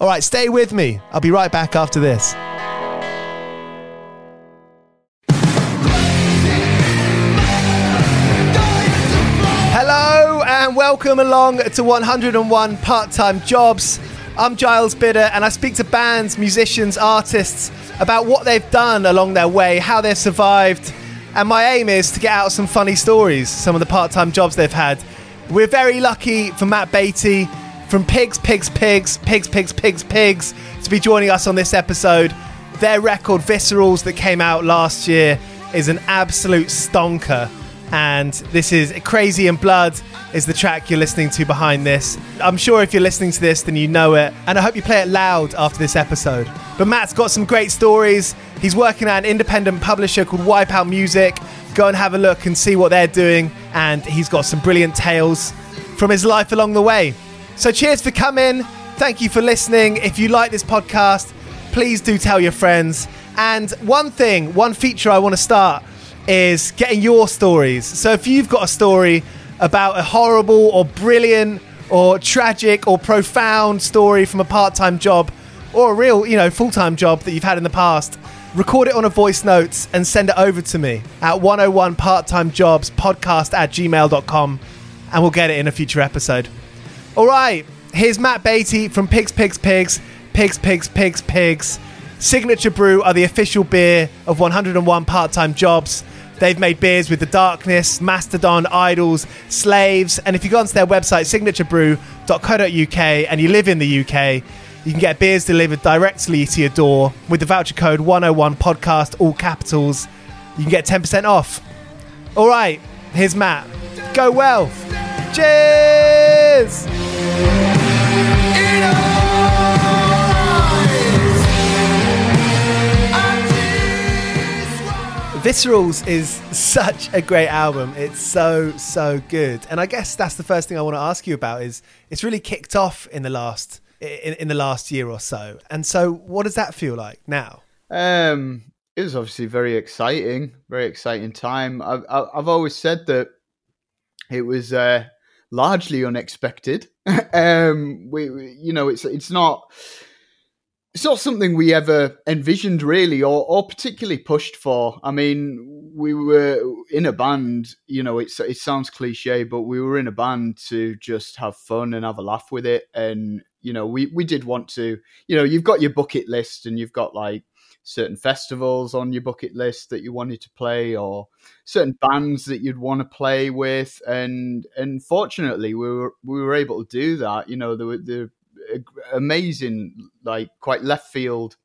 All right, stay with me. I'll be right back after this. Hello and welcome along to 101 Part Time Jobs. I'm Giles Bidder and I speak to bands, musicians, artists about what they've done along their way, how they've survived, and my aim is to get out some funny stories, some of the part time jobs they've had. We're very lucky for Matt Baty from Pigs, Pigs, Pigs, Pigs, Pigs, Pigs, Pigs to be joining us on this episode. Their record, Viscerals, that came out last year, is an absolute stonker. And this is Crazy in Blood, is the track you're listening to behind this. I'm sure if you're listening to this, then you know it. And I hope you play it loud after this episode. But Matt's got some great stories. He's working at an independent publisher called Wipeout Music. Go and have a look and see what they're doing. And he's got some brilliant tales from his life along the way. So cheers for coming. Thank you for listening. If you like this podcast, please do tell your friends. And one thing, one feature I want to start is getting your stories. So if you've got a story about a horrible or brilliant or tragic or profound story from a part-time job or a real, you know, full-time job that you've had in the past, record it on a voice note and send it over to me at 101 part-time jobs podcast at gmail.com and we'll get it in a future episode. All right, here's Matt Baty from Pigs, Pigs, Pigs, Pigs, Pigs, Pigs, Pigs. Signature Brew are the official beer of 101 part time jobs. They've made beers with The Darkness, Mastodon, Idols, Slaves, and if you go onto their website, signaturebrew.co.uk, and you live in the UK, you can get beers delivered directly to your door with the voucher code 101podcast, all capitals. You can get 10% off. All right, here's Matt. Go well. Cheers! Viscerals is such a great album. It's so so good, and I guess that's the first thing I want to ask you about. Is it's really kicked off in the last in, in the last year or so, and so what does that feel like now? Um, it was obviously very exciting, very exciting time. I've I've always said that it was uh, largely unexpected. um, we, we, you know, it's it's not it's not something we ever envisioned really or, or particularly pushed for. I mean, we were in a band, you know, it's, it sounds cliche, but we were in a band to just have fun and have a laugh with it. And, you know, we, we did want to, you know, you've got your bucket list and you've got like certain festivals on your bucket list that you wanted to play or certain bands that you'd want to play with. And, and fortunately we were, we were able to do that. You know, there were, there amazing, like quite left field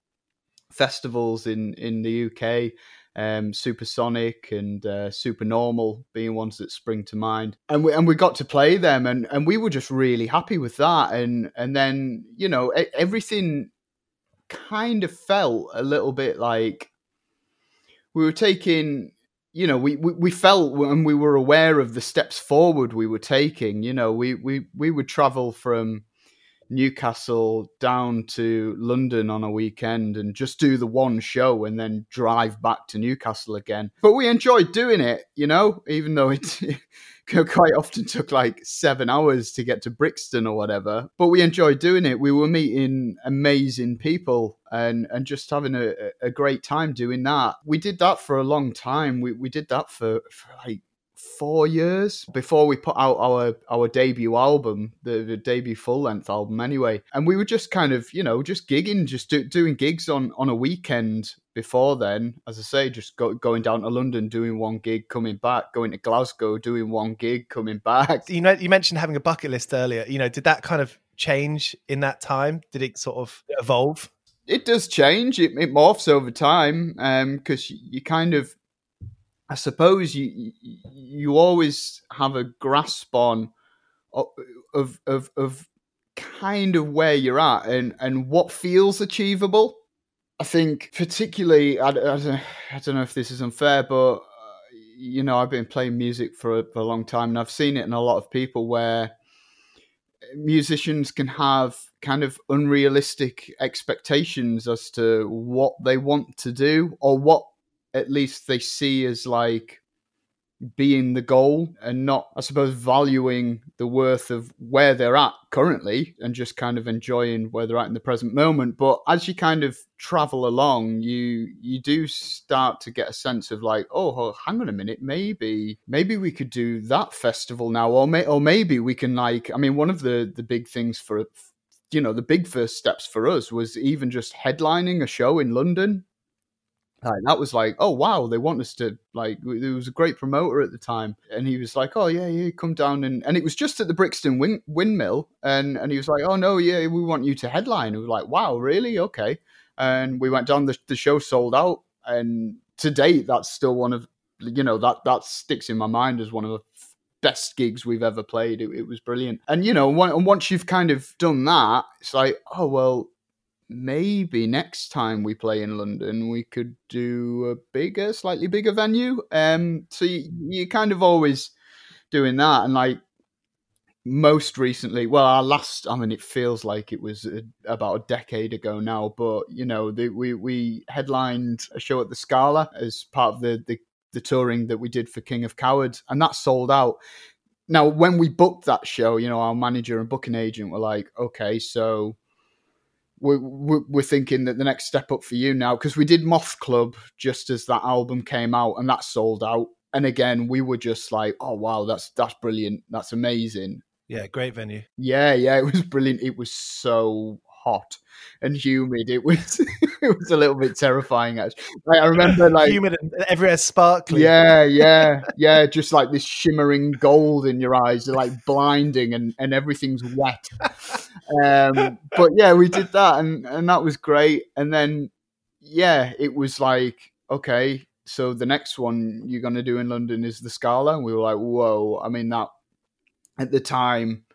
festivals in in the UK. Um, Supersonic and uh, Supernormal being ones that spring to mind, and we and we got to play them, and and we were just really happy with that, and and then you know everything kind of felt a little bit like we were taking you know we, we, we felt and we were aware of the steps forward we were taking you know we we we would travel from Newcastle down to London on a weekend and just do the one show and then drive back to Newcastle again. But we enjoyed doing it, you know, even though it quite often took like seven hours to get to Brixton or whatever. But we enjoyed doing it. We were meeting amazing people and, and just having a, a great time doing that. We did that for a long time. We, we did that for, for like four years before we put out our our debut album, the, the debut full length album, anyway. And we were just kind of, you know, just gigging, just do, doing gigs on on a weekend. Before then, as I say, just go, going down to London, doing one gig, coming back, going to Glasgow, doing one gig, coming back. You know, you mentioned having a bucket list earlier. You know, did that kind of change in that time? Did it sort of evolve? It does change. It, it morphs over time because um, you kind of I suppose you you always have a grasp on of of of kind of where you're at and and what feels achievable. I think particularly I, I, don't, I don't know if this is unfair, but uh, you know I've been playing music for a, for a long time and I've seen it in a lot of people where musicians can have kind of unrealistic expectations as to what they want to do or what at least they see as like being the goal and not, I suppose, valuing the worth of where they're at currently and just kind of enjoying where they're at in the present moment. But as you kind of travel along, you you do start to get a sense of like, oh, hang on a minute, maybe maybe we could do that festival now, or may, or maybe we can like, I mean, one of the the big things for you know the big first steps for us was even just headlining a show in London like, that was like, oh wow, they want us to like. There was a great promoter at the time, and he was like, oh yeah, yeah, come down and and it was just at the Brixton win- Windmill, and and he was like, oh no, yeah, we want you to headline. And we were like, wow, really? Okay, and we went down. The the show sold out, and to date, that's still one of you know that that sticks in my mind as one of the best gigs we've ever played. It, it was brilliant, and you know, and once you've kind of done that, it's like, oh well, maybe next time we play in London, we could do a bigger, slightly bigger venue. Um, so you, you're kind of always doing that, and like most recently, well, our last, I mean, it feels like it was a, about a decade ago now, but you know, the, we we headlined a show at the Scala as part of the, the the touring that we did for King of Cowards, and that sold out. Now, when we booked that show, you know, our manager and booking agent were like, okay, so we're, we're thinking that the next step up for you now because we did Moth Club just as that album came out and that sold out. And again, we were just like, oh wow, that's that's brilliant, that's amazing. Yeah, great venue. Yeah, yeah, it was brilliant. It was so hot and humid. It was it was a little bit terrifying actually. Like, I remember like humid and everywhere sparkling. Yeah, yeah, yeah. Just like this shimmering gold in your eyes, They're like blinding, and and everything's wet. um, but yeah, we did that, and and that was great. And then yeah, it was like okay. So the next one you're going to do in London is the Scala. And we were like, whoa. I mean, that at the time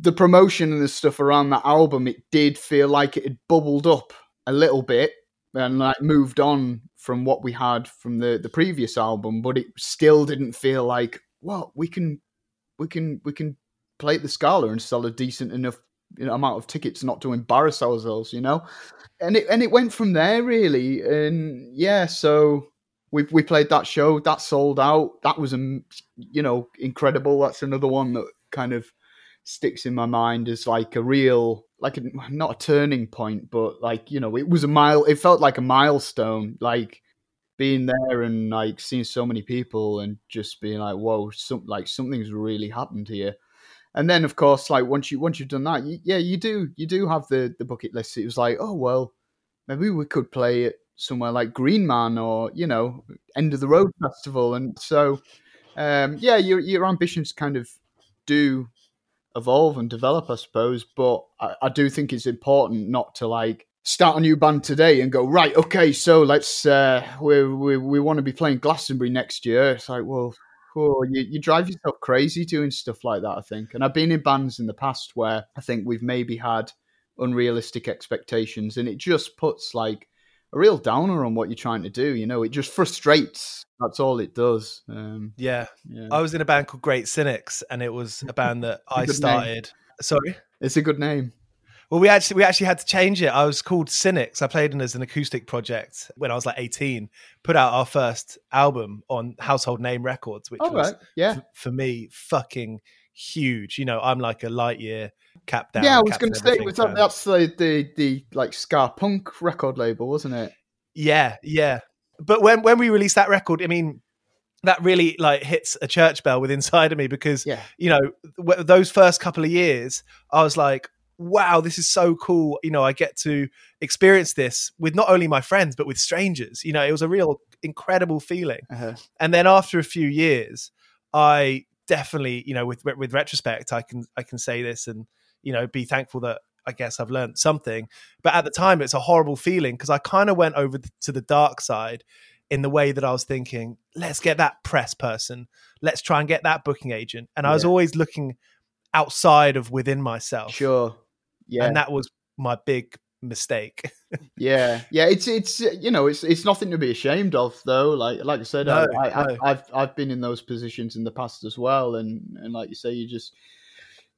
the promotion and the stuff around that album, it did feel like it had bubbled up a little bit and like moved on from what we had from the the previous album, but it still didn't feel like well we can we can we can play the Scala and sell a decent enough you know, amount of tickets not to embarrass ourselves, you know. And it and it went from there really, and yeah, so we we played that show that sold out. That was um, you know incredible. That's another one that kind of sticks in my mind as like a real like a, not a turning point, but like you know it was a mile. It felt like a milestone, like being there and like seeing so many people and just being like, whoa, some like something's really happened here. And then of course, like once you once you've done that, you, yeah, you do you do have the the bucket list. It was like, oh well, maybe we could play it somewhere like Green Man or you know End of the Road Festival, and so um, yeah, your your ambitions kind of do evolve and develop, I suppose. But I, I, do think it's important not to like start a new band today and go right. Okay, so let's uh, we we we want to be playing Glastonbury next year. It's like, well, oh, you, you drive yourself crazy doing stuff like that. I think, and I've been in bands in the past where I think we've maybe had unrealistic expectations, and it just puts like a real downer on what you're trying to do. You know, it just frustrates. That's all it does. Um, yeah. yeah. I was in a band called Great Cynics, and it was a band that I started. Name. Sorry, it's a good name. Well, we actually we actually had to change it. I was called Cynics. I played in as an acoustic project when I was like 18. Put out our first album on Household Name Records, which was right. yeah f- for me fucking huge. You know, I'm like a light year cap down. Yeah, I was going to say was that, that's the, the the like ska punk record label, wasn't it? Yeah, yeah. But when when we released that record, I mean, that really like hits a church bell with inside of me because yeah. you know w- those first couple of years, I was like, wow, this is so cool. You know, I get to experience this with not only my friends but with strangers. You know, it was a real incredible feeling. Uh-huh. And then after a few years, I definitely, you know, with with retrospect, I can I can say this and you know be thankful that I guess I've learned something. But at the time, it's a horrible feeling because I kind of went over to the dark side in the way that I was thinking, let's get that press person, let's try and get that booking agent, and I was always looking outside of within myself. Sure, yeah, and that was my big mistake. yeah, yeah, it's it's you know it's it's nothing to be ashamed of though. Like like I said, no, I, I, no. I've I've been in those positions in the past as well, and and like you say, you just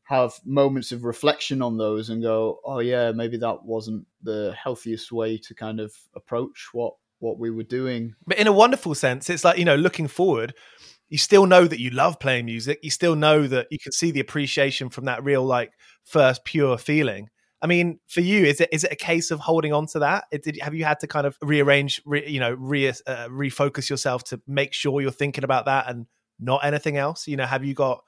have moments of reflection on those and go, oh yeah, maybe that wasn't the healthiest way to kind of approach what what we were doing. But in a wonderful sense, it's like you know, looking forward, you still know that you love playing music. You still know that you can see the appreciation from that real like first pure feeling. I mean, for you, is it is it a case of holding on to that? Did have you had to kind of rearrange, re, you know, re, uh, refocus yourself to make sure you're thinking about that and not anything else? You know, have you got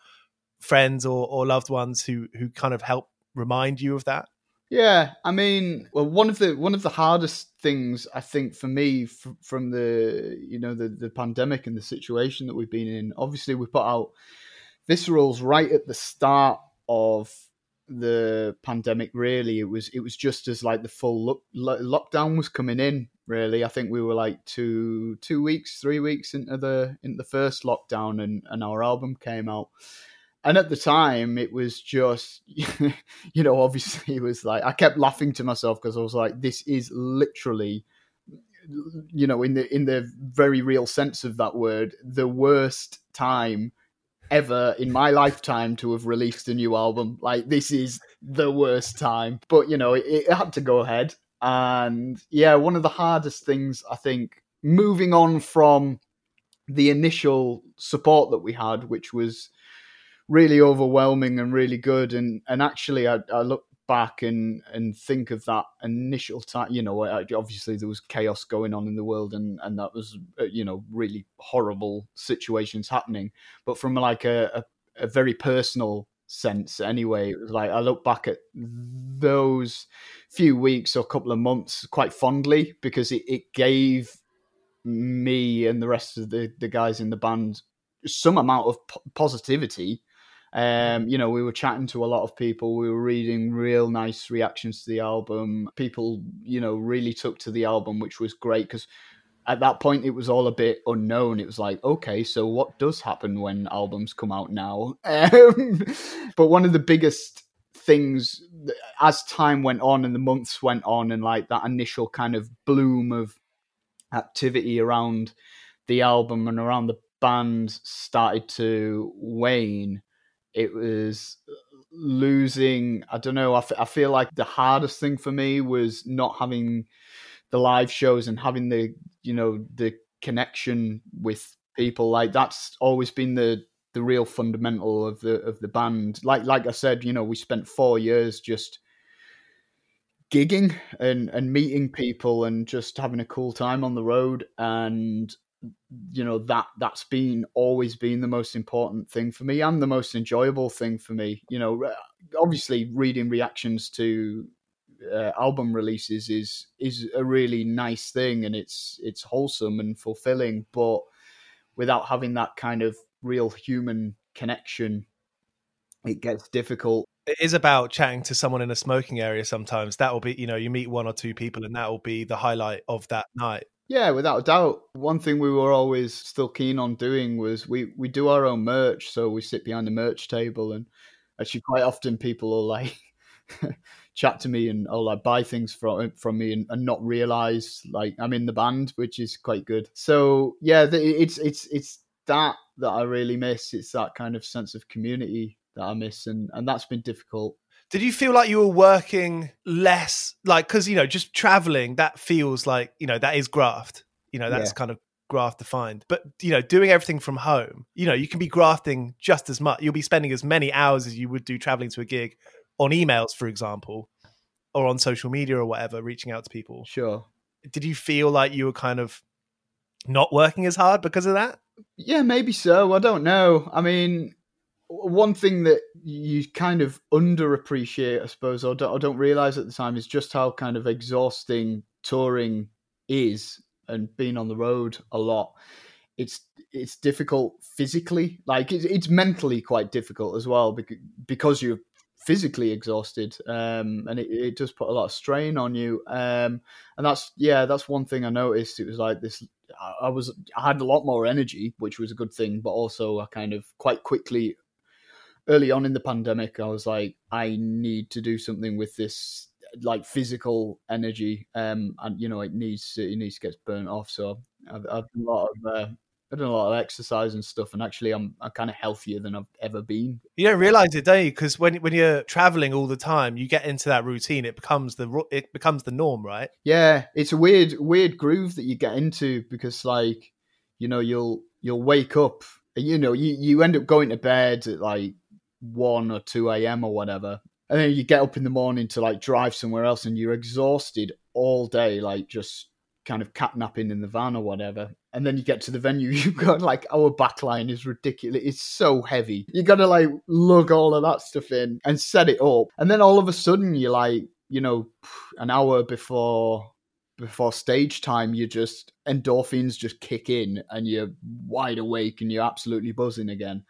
friends or, or loved ones who who kind of help remind you of that? Yeah, I mean, well, one of the one of the hardest things I think for me f- from the you know the the pandemic and the situation that we've been in. Obviously, we put out viscerals right at the start of the pandemic. Really, it was it was just as like the full lo- lo- lockdown was coming in. Really, I think we were like two two weeks, three weeks into the into the first lockdown, and and our album came out and at the time it was just you know obviously it was like i kept laughing to myself because i was like this is literally you know in the in the very real sense of that word the worst time ever in my lifetime to have released a new album. Like this is the worst time. But you know it, it had to go ahead. And yeah one of the hardest things i think moving on from the initial support that we had which was really overwhelming and really good. And and actually, I, I look back and and think of that initial time. You know, obviously there was chaos going on in the world, and and that was uh, you know really horrible situations happening. But from like a, a, a very personal sense anyway it was like i look back at those few weeks or couple of months quite fondly because it, it gave me and the rest of the, the guys in the band some amount of positivity um, you know, we were chatting to a lot of people. We were reading real nice reactions to the album. People, you know, really took to the album, which was great because at that point it was all a bit unknown. It was like, okay, so what does happen when albums come out now? Um, but one of the biggest things as time went on and the months went on, and like that initial kind of bloom of activity around the album and around the band started to wane it was losing. I don't know. I, f- I feel like the hardest thing for me was not having the live shows and having the you know the connection with people. Like that's always been the the real fundamental of the of the band. Like like I said, you know, we spent four years just gigging and and meeting people and just having a cool time on the road and you know that that's been always been the most important thing for me and the most enjoyable thing for me you know obviously reading reactions to uh, album releases is is a really nice thing and it's it's wholesome and fulfilling but without having that kind of real human connection it gets difficult. It is about chatting to someone in a smoking area sometimes. That will be you know you meet one or two people and that will be the highlight of that night yeah, without a doubt. One thing we were always still keen on doing was we, we do our own merch. So we sit behind the merch table and actually quite often people will like chat to me and or like buy things from from me and, and, not realize like I'm in the band, which is quite good. So yeah, it's it's it's that that I really miss. It's that kind of sense of community that I miss, and and that's been difficult did you feel like you were working less like because you know just traveling that feels like you know that is graft. You know that's yeah. kind of graft defined. But you know doing everything from home you know you can be grafting just as much you'll be spending as many hours as you would do traveling to a gig on emails for example or on social media or whatever reaching out to people. Sure. Did you feel like you were kind of not working as hard because of that? Yeah maybe so i don't know. I mean one thing that you kind of underappreciate, I suppose, or don't, or don't realize at the time, is just how kind of exhausting touring is and being on the road a lot. It's it's difficult physically, like it's, it's mentally quite difficult as well because because you're physically exhausted, um, and it, it does put a lot of strain on you. Um, and that's yeah, that's one thing I noticed. It was like this. I was I had a lot more energy, which was a good thing, but also I kind of quite quickly early on in the pandemic, I was like, I need to do something with this like physical energy, um, and you know, it needs it needs to get burnt off. So I've, I've done a lot of. Uh, I've done a lot of exercise and stuff, and actually, I'm, I'm kind of healthier than I've ever been. You don't realize it, don't you? Because when when you're traveling all the time, you get into that routine. It becomes the it becomes the norm, right? Yeah, it's a weird weird groove that you get into because, like, you know, you'll you'll wake up, you know, you you end up going to bed at like one or two a.m. or whatever, and then you get up in the morning to like drive somewhere else, and you're exhausted all day, like just kind of catnapping in the van or whatever. And then you get to the venue, you've got like our backline is ridiculous. It's so heavy. You got to like lug all of that stuff in and set it up. And then all of a sudden, you're like, you know, an hour before before stage time, you just endorphins just kick in and you're wide awake and you're absolutely buzzing again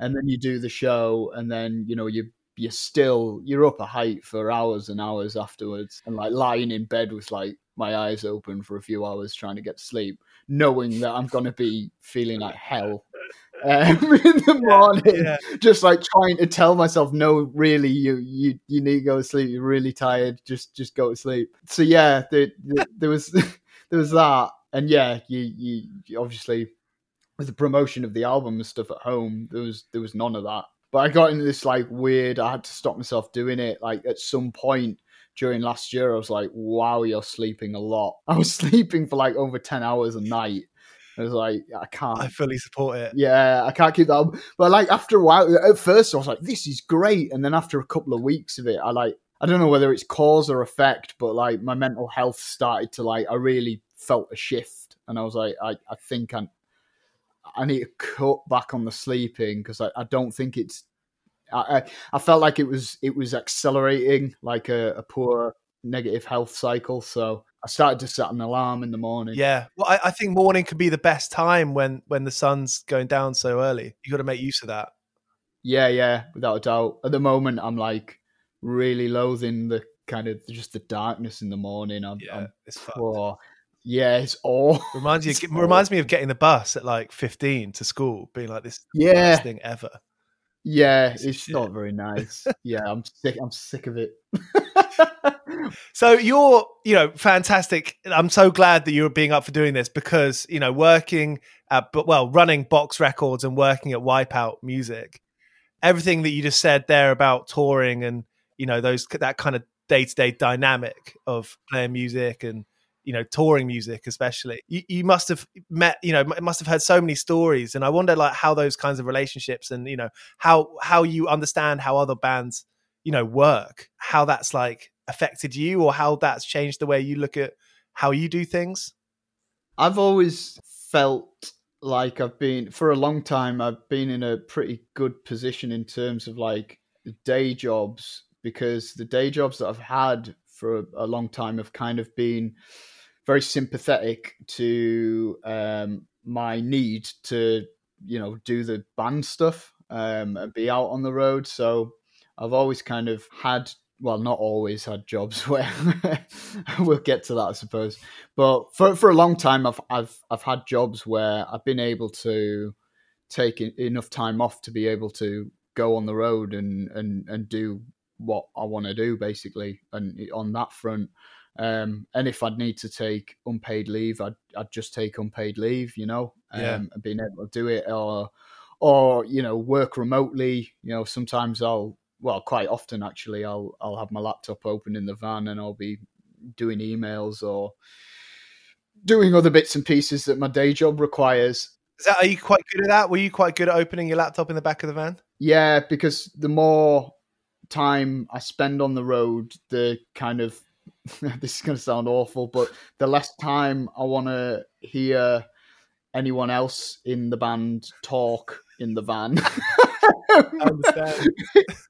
and then you do the show, and then you know you you're still you're up a height for hours and hours afterwards, and like lying in bed with like my eyes open for a few hours trying to get to sleep, knowing that I'm gonna be feeling like hell um, in the morning, yeah, yeah. just like trying to tell myself, no, really, you you you need to go to sleep. You're really tired. Just just go to sleep. So yeah, there, there, there was there was that, and yeah, you you obviously with the promotion of the album and stuff at home, there was there was none of that. But I got into this like weird. I had to stop myself doing it. Like at some point during last year, I was like, "Wow, you're sleeping a lot." I was sleeping for like over ten hours a night. I was like, I can't. I fully support it. Yeah, I can't keep that. Up. But like after a while, at first I was like, this is great, and then after a couple of weeks of it, I like, I don't know whether it's cause or effect, but like my mental health started to like, I really felt a shift, and I was like, I, I think I'm, I need to cut back on the sleeping because I, I, don't think it's. I, I felt like it was it was accelerating like a, a poor negative health cycle. So I started to set an alarm in the morning. Yeah, well, I, I think morning can be the best time when when the sun's going down so early. You got to make use of that. Yeah, yeah, without a doubt. At the moment, I'm like really loathing the kind of just the darkness in the morning. I'm, yeah, I'm, it's fucked. Oh, yeah, it's all reminds you. reminds me of getting the bus at like fifteen to school, being like this. Yeah, thing ever. Yeah, it's, it's not very nice. yeah, I'm sick. I'm sick of it. so you're, you know, fantastic. I'm so glad that you're being up for doing this because you know, working at, but well, running Box Records and working at Wipeout Music everything that you just said there about touring and you know those that kind of day to day dynamic of playing music and you know touring music especially you, you must have met you know must have heard so many stories and i wonder like how those kinds of relationships and you know how how you understand how other bands you know work how that's like affected you or how that's changed the way you look at how you do things? I've always felt like i've been for a long time i've been in a pretty good position in terms of like day jobs because the day jobs that i've had for a, a long time have kind of been very sympathetic to um, my need to you know do the band stuff um, and be out on the road. So I've always kind of had well, not always had jobs where we'll get to that, I suppose. But for for a long time, I've I've I've had jobs where I've been able to take enough time off to be able to go on the road and and and do what I want to do, basically. And on that front, um, and if I'd need to take unpaid leave, I'd I'd just take unpaid leave, you know, um, yeah. and being able to do it, or or you know, work remotely. You know, sometimes I'll well, quite often actually, I'll I'll have my laptop open in the van and I'll be doing emails or doing other bits and pieces that my day job requires. Is That, are you quite good at that? Were you quite good at opening your laptop in the back of the van? Yeah, because the more time I spend on the road, the kind of this is going to sound awful, but the last time I want to hear anyone else in the band talk in the van.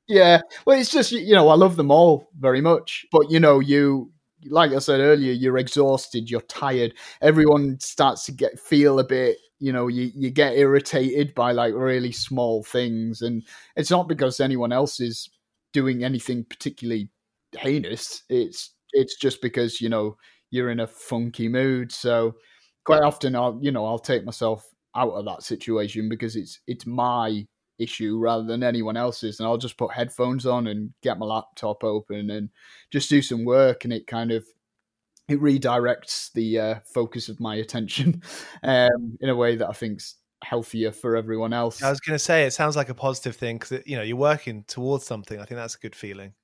yeah, well, it's just you know I love them all very much, but you know you like I said earlier, you're exhausted, you're tired. Everyone starts to get feel a bit, you know, you, you get irritated by like really small things, and it's not because anyone else is doing anything particularly heinous. It's it's just because you know you're in a funky mood. So quite often I'll you know I'll take myself out of that situation because it's it's my issue rather than anyone else's and I'll just put headphones on and get my laptop open and just do some work and it kind of it redirects the uh, focus of my attention um, in a way that I think's healthier for everyone else. I was going to say it sounds like a positive thing because you know you're working towards something. I think that's a good feeling.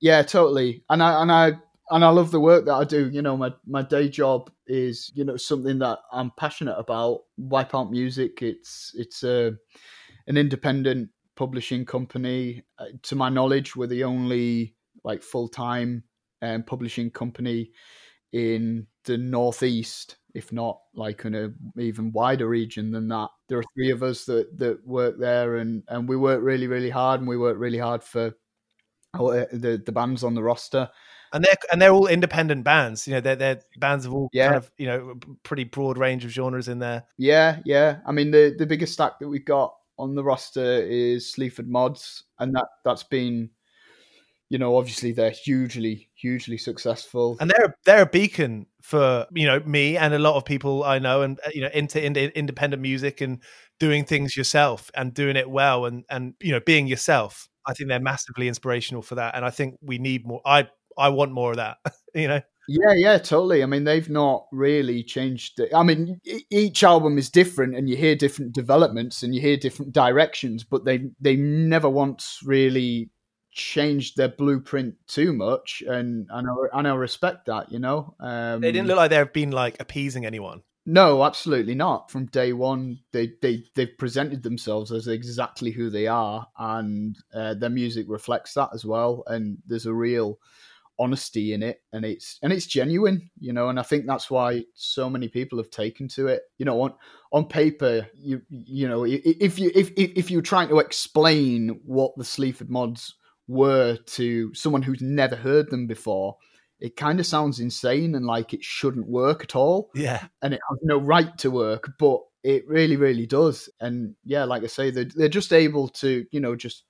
Yeah, totally. And I and I and I love the work that I do. You know, my my day job is you know something that I'm passionate about. Wipeout Music. It's it's a an independent publishing company. Uh, to my knowledge, we're the only like full time um, publishing company in the northeast if not like in a even wider region than that. There are three of us that that work there, and and we work really really hard, and we work really hard for our, the the bands on the roster. And they're and they're all independent bands. You know, they're they're bands of all yeah. kind of you know pretty broad range of genres in there. Yeah, yeah. I mean, the the biggest stack that we've got on the roster is Sleaford Mods, and that that's been you know, obviously they're hugely, hugely successful, and they're they're a beacon for you know me and a lot of people I know, and uh, you know, into, into independent music and doing things yourself and doing it well, and and you know, being yourself. I think they're massively inspirational for that, and I think we need more. I I want more of that. you know. Yeah, yeah, totally. I mean, they've not really changed. I mean, each album is different, and you hear different developments and you hear different directions, but they they never once really changed their blueprint too much, and and I, and I respect that. You know, um, they didn't look like they've been like appeasing anyone. No, absolutely not. From day one, they they they've presented themselves as exactly who they are, and uh, their music reflects that as well. And there's a real honesty in it and it's and it's genuine you know and i think that's why so many people have taken to it you know on on paper you you know if you if if you're trying to explain what the sleaford mods were to someone who's never heard them before, it kind of sounds insane and like it shouldn't work at all. Yeah. And it has no right to work, but it really, really does. And yeah, like I say, they're, they're just able to, you know, just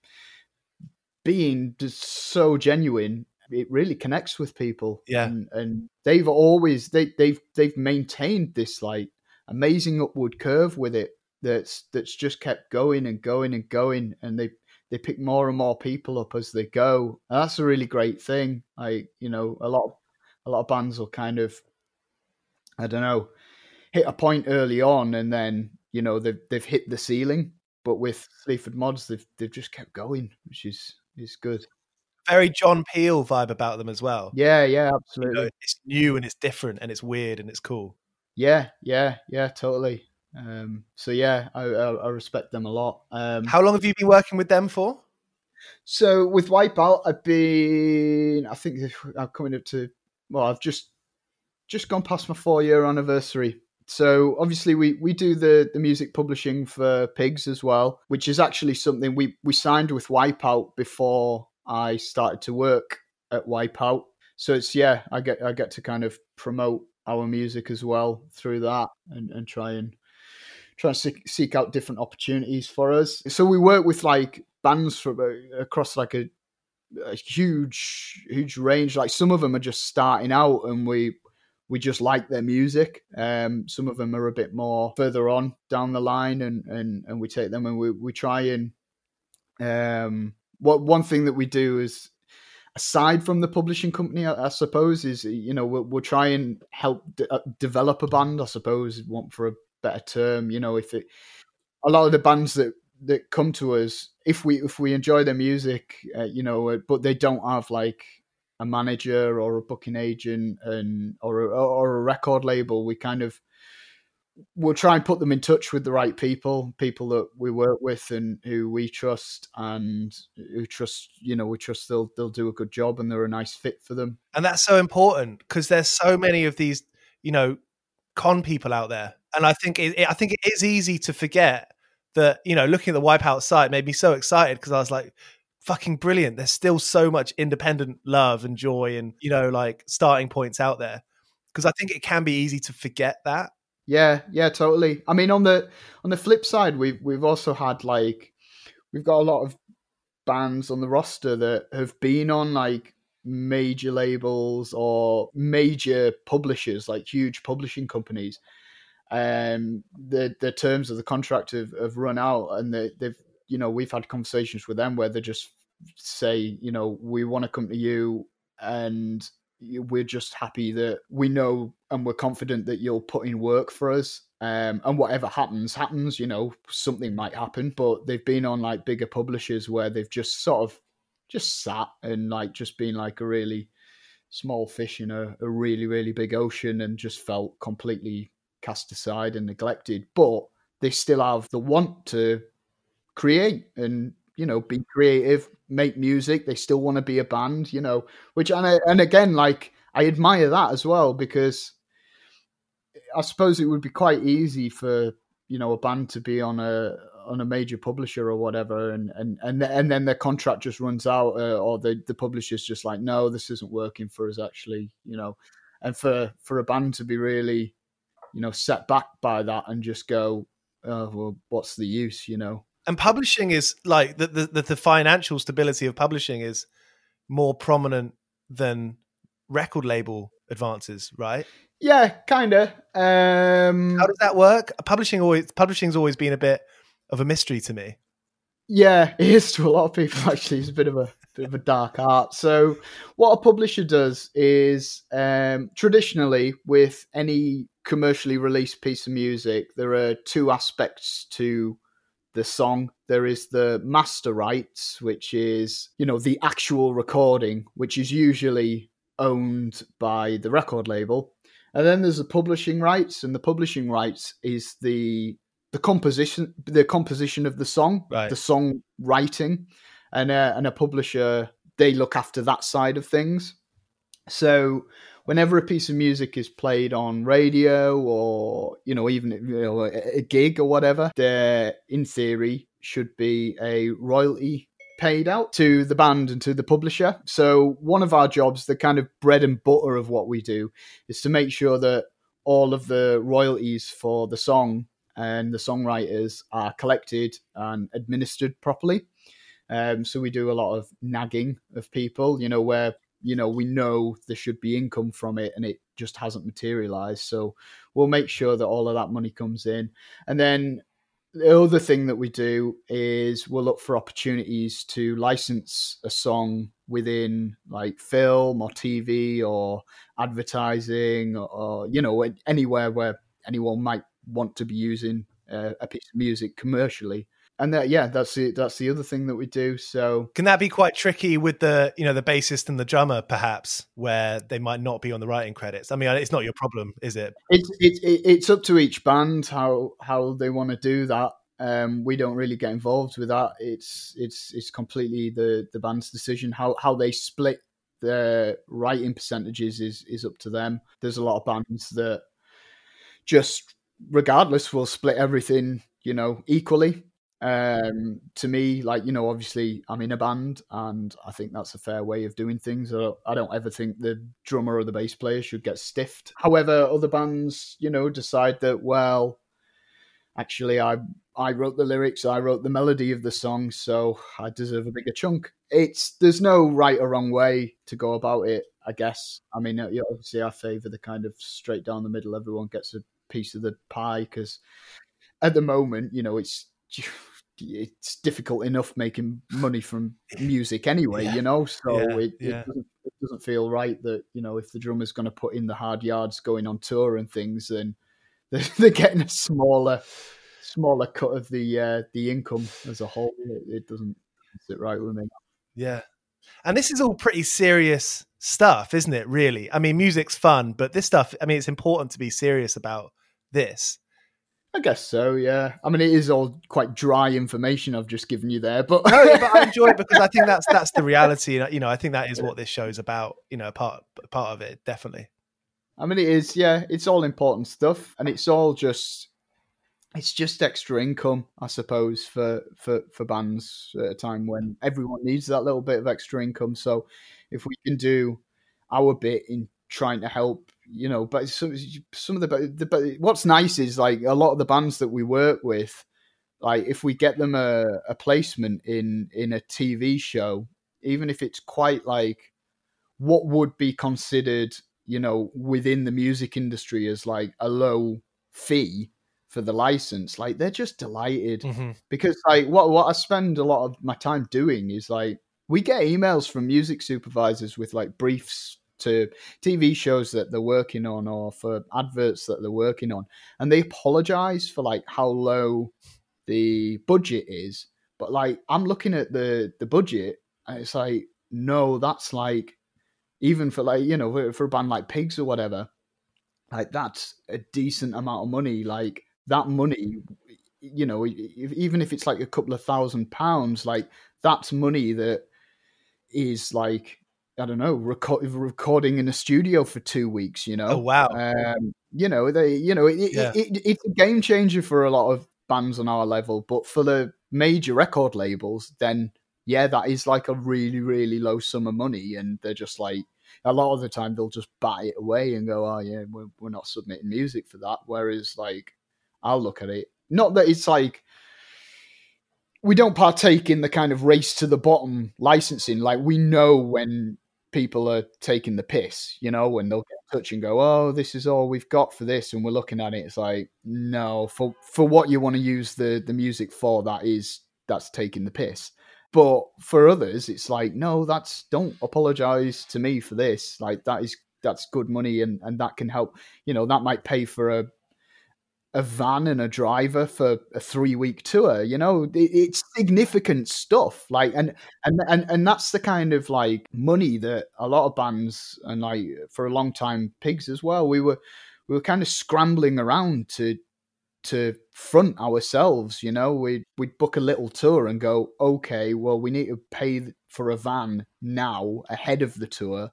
being just so genuine. It really connects with people. Yeah. And, and they've always, they, they've, they've maintained this like amazing upward curve with it that's, that's just kept going and going and going. And they, they pick more and more people up as they go. And that's a really great thing. I, you know, a lot of, a lot of bands will kind of, I don't know, hit a point early on and then you know they've they've hit the ceiling but with Sleaford Mods, they've they've just kept going, which is is good. Very John Peel vibe about them as well. Yeah, yeah, You absolutely. know, it's new and it's different and it's weird and it's cool. Yeah, yeah, yeah, totally. Um, so yeah, I, I, I respect them a lot. Um, How long have you been working with them for? so with Wipeout, I've been, I think I'm coming up to, well, I've just just gone past my four year anniversary. So obviously we we do the the music publishing for Pigs as well, which is actually something we we signed with Wipeout before I started to work at Wipeout. So it's yeah, I get I get to kind of promote our music as well through that and, and try and try and seek, seek out different opportunities for us. So we work with like bands from uh, across like a, a huge huge range. Like some of them are just starting out, and we we just like their music. Um, some of them are a bit more further on down the line, and and and we take them and we we try and um what one thing that we do is aside from the publishing company i, I suppose is you know we'll, we'll try and help uh, develop a band i suppose want for a better term you know if it a lot of the bands that that come to us if we if we enjoy their music uh, you know uh, but they don't have like a manager or a booking agent and or a, or a record label we kind of we'll try and put them in touch with the right people people that we work with and who we trust and who trust you know we trust they'll they'll do a good job and they're a nice fit for them And that's so important because there's so many of these, you know, con people out there. And I think it, I think it is easy to forget that, you know, looking at the Wipeout site made me so excited because I was like, fucking brilliant. There's still so much independent love and joy and, you know, like starting points out there. Because I think it can be easy to forget that. Yeah, yeah, totally. I mean, on the on the flip side, we've we've also had like we've got a lot of bands on the roster that have been on like major labels or major publishers, like huge publishing companies. And the the terms of the contract have, have run out, and they, they've you know we've had conversations with them where they just say you know we want to come to you and we're just happy that we know and we're confident that you'll put in work for us. Um, and whatever happens, happens. You know, something might happen. But they've been on like bigger publishers where they've just sort of just sat and like just been like a really small fish in a, a really really big ocean and just felt completely cast aside and neglected. But they still have the want to create and you know be creative make music they still want to be a band you know which and, I, and again like i admire that as well because i suppose it would be quite easy for you know a band to be on a on a major publisher or whatever and and and, and then their contract just runs out uh, or the the publisher's just like no this isn't working for us actually you know and for for a band to be really you know set back by that and just go oh well what's the use you know And publishing is like the, the, the financial stability of publishing is more prominent than record label advances, right? Yeah, kind of. Um, How does that work? Publishing always publishing's always been a bit of a mystery to me. yeah, it is to a lot of people. Actually, it's a bit of a bit of a dark art. So, what a publisher does is um, traditionally with any commercially released piece of music, there are two aspects to the song. There is the master rights, which is you know the actual recording, which is usually owned by the record label. And then there's the publishing rights, and the publishing rights is the the composition the composition of the song, Right. the song writing, and a, and a publisher they look after that side of things. So whenever a piece of music is played on radio or you know even you know a, gig or whatever, there in theory should be a royalty paid out to the band and to the publisher. So one of our jobs, the kind of bread and butter of what we do, is to make sure that all of the royalties for the song and the songwriters are collected and administered properly. Um, so we do a lot of nagging of people, you know, where you know we know there should be income from it and it just hasn't materialized. So we'll make sure that all of that money comes in, and then the other thing that we do is we'll look for opportunities to license a song within like film or TV or advertising or, or you know anywhere where anyone might want to be using uh, a piece of music commercially. And that yeah, that's the that's the other thing that we do. So can that be quite tricky with the you know the bassist and the drummer perhaps, where they might not be on the writing credits? I mean, it's not your problem, is it? It's it's it's up to each band how how they want to do that. Um, we don't really get involved with that. It's it's it's completely the the band's decision how how they split their writing percentages is is up to them. There's a lot of bands that just regardless will split everything you know equally um, to me, like you know, obviously I'm in a band, and I think that's a fair way of doing things. I don't, I don't ever think the drummer or the bass player should get stiffed. However, other bands, you know, decide that well, actually, I I wrote the lyrics, I wrote the melody of the song, so I deserve a bigger chunk. It's there's no right or wrong way to go about it. I guess. I mean, obviously, I favour the kind of straight down the middle. Everyone gets a piece of the pie because at the moment, you know, it's it's difficult enough making money from music anyway, yeah. you know. So yeah, it, yeah. It, doesn't, it, doesn't, feel right that you know if the drummer's going to put in the hard yards going on tour and things, then they're, they're getting a smaller smaller cut of the uh, the income as a whole. It, it doesn't sit right with me. Yeah, and this is all pretty serious stuff, isn't it? Really, I mean, music's fun, but this stuff. I mean, it's important to be serious about this. I guess so, yeah. I mean, it is all quite dry information I've just given you there, but no, but I enjoy it because I think that's that's the reality. You know, I think that is what this show's about. You know, part part of it, definitely. I mean, it is, yeah. It's all important stuff, and it's all just it's just extra income, I suppose, for for for bands at a time when everyone needs that little bit of extra income. So, if we can do our bit in trying to help you know, but some some of the, the but what's nice is like a lot of the bands that we work with, like if we get them a, a placement in in a TV show, even if it's quite like what would be considered, you know, within the music industry as like a low fee for the license, like they're just delighted mm-hmm. because like what what I spend a lot of my time doing is like we get emails from music supervisors with like briefs to TV shows that they're working on or for adverts that they're working on, and they apologize for like how low the budget is. But like I'm looking at the the budget, and it's like no, that's like even for like you know for a band like Pigs or whatever, like that's a decent amount of money. Like that money, you know, even if it's like a couple of thousand pounds, like that's money that is like I don't know, record, recording in a studio for two weeks. You know, oh wow, um, you know they, you know, it, yeah. it, it, it's a game changer for a lot of bands on our level, but for the major record labels, then yeah, that is like a really, really low sum of money, and they're just like a lot of the time they'll just bat it away and go, oh yeah, we're, we're not submitting music for that. Whereas like I'll look at it, not that it's like we don't partake in the kind of race to the bottom licensing. Like we know when people are taking the piss, you know, when they'll get in touch and go, "Oh, this is all we've got for this," and we're looking at it. It's like, no, for for what you want to use the the music for, that is that's taking the piss. But for others, it's like, no, that's don't apologize to me for this. Like that is that's good money, and and that can help. You know, that might pay for a a van and a driver for a three week tour. You know, it's significant stuff. Like, and and and and that's the kind of like money that a lot of bands and like for a long time, pigs as well. We were we were kind of scrambling around to to front ourselves. You know, we we'd book a little tour and go, okay, well, we need to pay for a van now ahead of the tour.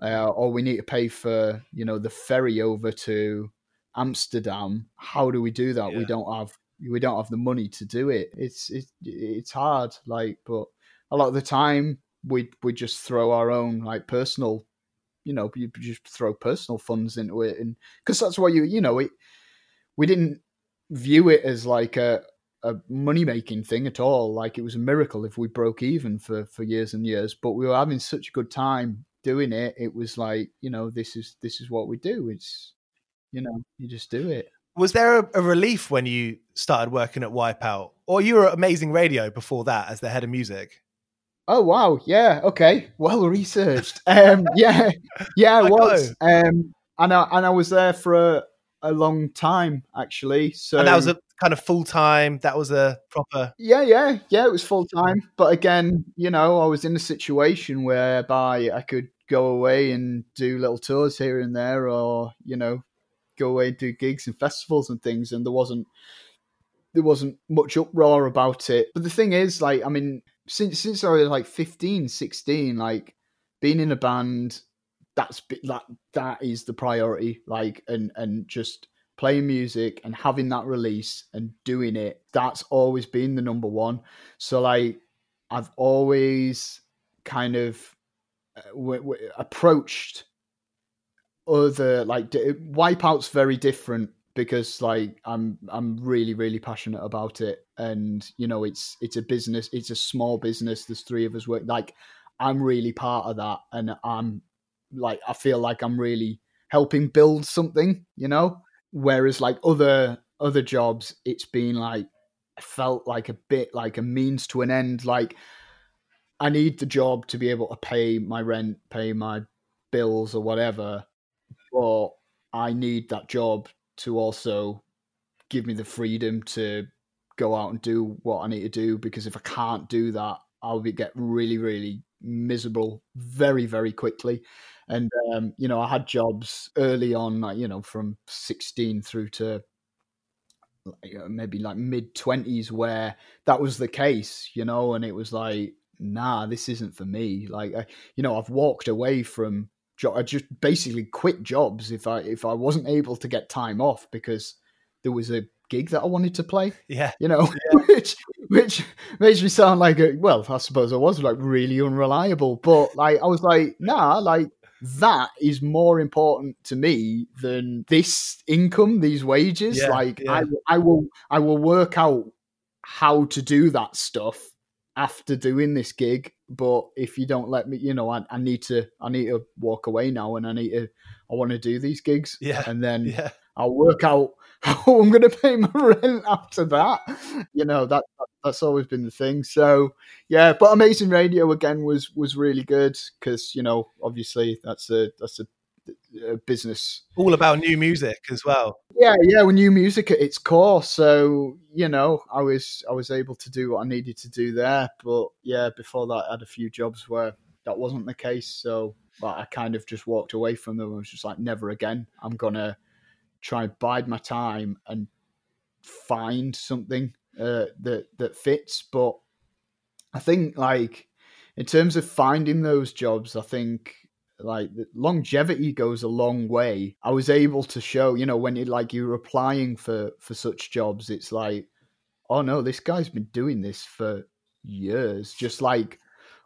Uh, or we need to pay for you know the ferry over to Amsterdam. How do we do that? Yeah. We don't have we don't have the money to do it. It's it's it's hard. Like, but a lot of the time we we just throw our own like personal, you know, you just throw personal funds into it, and because that's why you you know it. We didn't view it as like a a money making thing at all. Like it was a miracle if we broke even for for years and years. But we were having such a good time doing it. It was like you know this is this is what we do. It's you know, you just do it. Was there a, a, relief when you started working at Wipeout, or you were at Amazing Radio before that as the head of music? Oh wow, yeah, okay, well researched. um, yeah, yeah, I was. Um, and I and I was there for a, a long time actually. So and that was a kind of full time. That was a proper. Yeah, yeah, yeah. It was full time, but again, you know, I was in a situation whereby I could go away and do little tours here and there, or you know, go away and do gigs and festivals and things, and there wasn't there wasn't much uproar about it. But the thing is, like, I mean, since since I was like 15, 16, like being in a band, that's that that is the priority. Like, and and just playing music and having that release and doing it, that's always been the number one. So like, I've always kind of uh, w- w- approached other like Wipeout's very different because like I'm I'm really really passionate about it. And you know it's it's a business it's a small business. There's three of us work like I'm really part of that. And I'm like I feel like I'm really helping build something you know? Whereas like other other jobs it's been like felt like a bit like a means to an end. Like I need the job to be able to pay my rent pay my bills or whatever but I need that job to also give me the freedom to go out and do what I need to do because if I can't do that, I'll be get really, really miserable very, very quickly. And um, you know, I had jobs early on, like, you know, from sixteen through to maybe like mid twenties, where that was the case, you know, and it was like, nah, this isn't for me. Like, I, you know, I've walked away from I just basically quit jobs if I if I wasn't able to get time off because there was a gig that I wanted to play. Yeah, you know, yeah. which which makes me sound like a well, I suppose I was like really unreliable, but like I was like, nah, like that is more important to me than this income, these wages. Yeah, like yeah. I I will I will work out how to do that stuff after doing this gig but if you don't let me you know I, I need to i need to walk away now and i need to i want to do these gigs. Yeah. And then yeah. i'll work out how i'm going to pay my rent after that. You know that that's always been the thing. So yeah but amazing radio again was was really good because you know obviously that's a that's a business. All about new music as well. Yeah, yeah, with new music at its core. So you know, I was I was able to do what I needed to do there. But yeah, before that, I had a few jobs where that wasn't the case. So I kind of just walked away from them. I was just like, never again. I'm gonna try and bide my time and find something uh, that that fits. But I think like in terms of finding those jobs, I think like longevity goes a long way. I was able to show you know when you like you're applying for for such jobs it's like oh no this guy's been doing this for years just like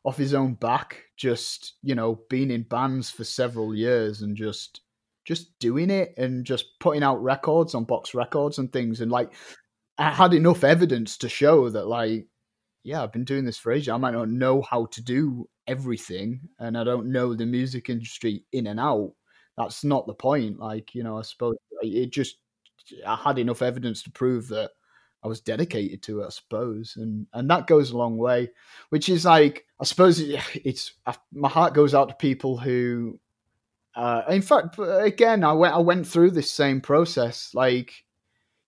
off his own back just you know being in bands for several years and just just doing it and just putting out records on box records and things. And like i had enough evidence to show that like yeah i've been doing this for ages. I might not know how to do everything and I don't know the music industry in and out, that's not the point. Like, you know, I suppose it just, I had enough evidence to prove that I was dedicated to it, I suppose. And, and that goes a long way, which is like, I suppose it's, my heart goes out to people who, uh, in fact, again, I went, I went through this same process. Like,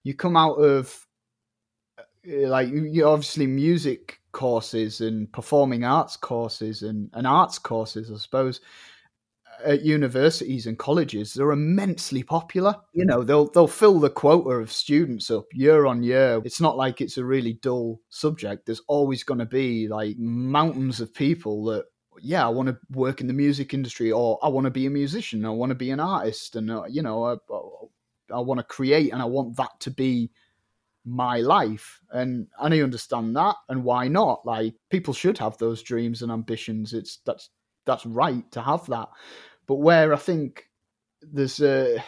you come out of, uh, like, you obviously music courses and performing arts courses and, and arts courses, I suppose, at universities and colleges, they're immensely popular. You know, they'll they'll fill the quota of students up year on year. It's not like it's a really dull subject. There's always going to be like mountains of people that yeah, I want to work in the music industry, or I want to be a musician, I want to be an artist, and uh, you know, I, I want to create, and I want that to be my life and and I understand that and why not? Like people should have those dreams and ambitions. It's that's that's right to have that. But where I think there's a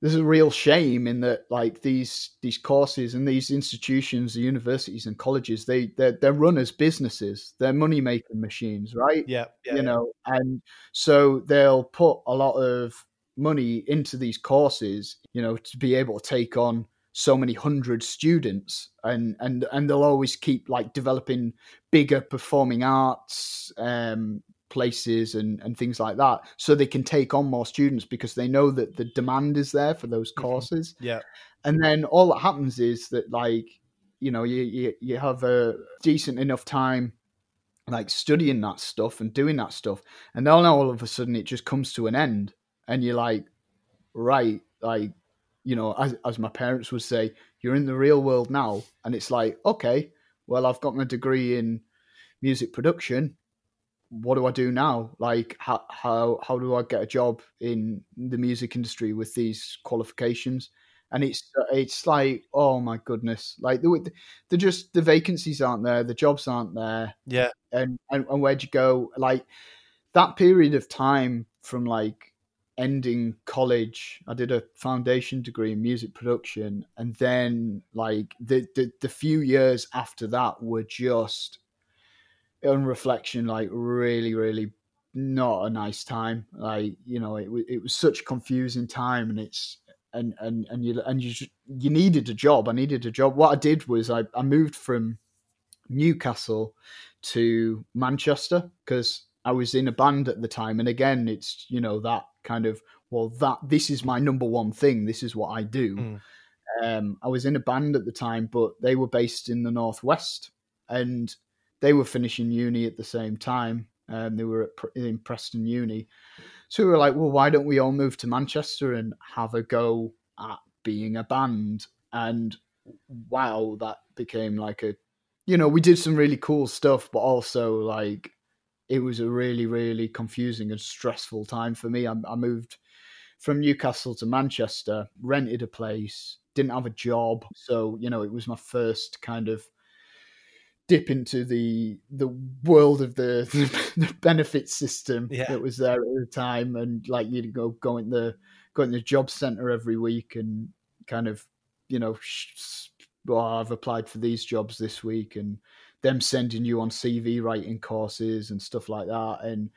there's a real shame in that like these these courses and these institutions the universities and colleges they they're, they're run as businesses. They're money making machines right? Yeah, yeah you yeah. know and so they'll put a lot of money into these courses you know to be able to take on so many hundred students and and and they'll always keep like developing bigger performing arts um places and and things like that so they can take on more students because they know that the demand is there for those mm-hmm. courses mm-hmm. yeah and then all that happens is that like you know you you, you have a decent enough time like studying that stuff and doing that stuff and then all of a sudden it just comes to an end and you're like right like you know as, as my parents would say you're in the real world now. And it's like okay well i've got my degree in music production. What do i do now? Like how how how do i get a job in the music industry with these qualifications? And it's it's like oh my goodness. Like the, the just the vacancies aren't there the jobs aren't there. Yeah. And, and and where'd you go? Like that period of time from like ending college i did a foundation degree in music production and then like the the, the few years after that were just on reflection like really really not a nice time like you know it, it was such a confusing time and it's and and and you and you you needed a job. I needed a job. What I did was I, I moved from Newcastle to Manchester because I was in a band at the time, and again, it's you know that kind of well that this is my number one thing. This is what I do. Mm. Um, I was in a band at the time, but they were based in the northwest, and they were finishing uni at the same time. Um, they were at, in Preston Uni, so we were like, well, why don't we all move to Manchester and have a go at being a band? And wow, that became like a, you know, we did some really cool stuff, but also like it was a really, really confusing and stressful time for me. I, I moved from Newcastle to Manchester, rented a place, didn't have a job. So, you know, it was my first kind of dip into the the world of the, the benefit system yeah. that was there at the time, and like you'd go go in the go in the job center every week and kind of you know, I've applied for these jobs this week, and them sending you on CV writing courses and stuff like that, and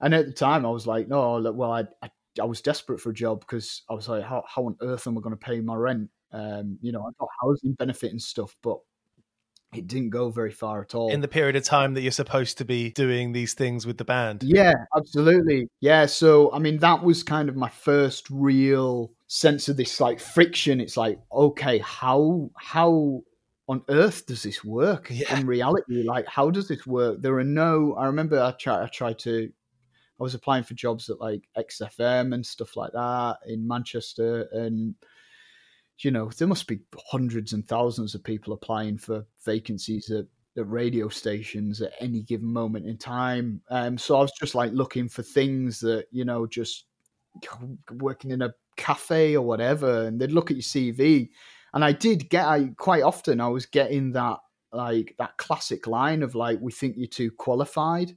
and at the time I was like, no, look, well, I I, I was desperate for a job because I was like, how how on earth am I going to pay my rent? Um, you know, I got housing benefit and stuff, but it didn't go very far at all. In the period of time that you're supposed to be doing these things with the band. Yeah, absolutely. Yeah. So, I mean, that was kind of my first real sense of this like friction. It's like, okay, how, how, on earth does this work yeah. in reality? Like, how does this work? There are no. I remember I tried. I tried to. I was applying for jobs at like XFM and stuff like that in Manchester, and you know, there must be hundreds and thousands of people applying for vacancies at, at radio stations at any given moment in time. Um, so I was just like looking for things that, you know, just working in a cafe or whatever, and they'd look at your CV. And I did get, I quite often, I was getting that, like, that classic line of, like, we think you're too qualified.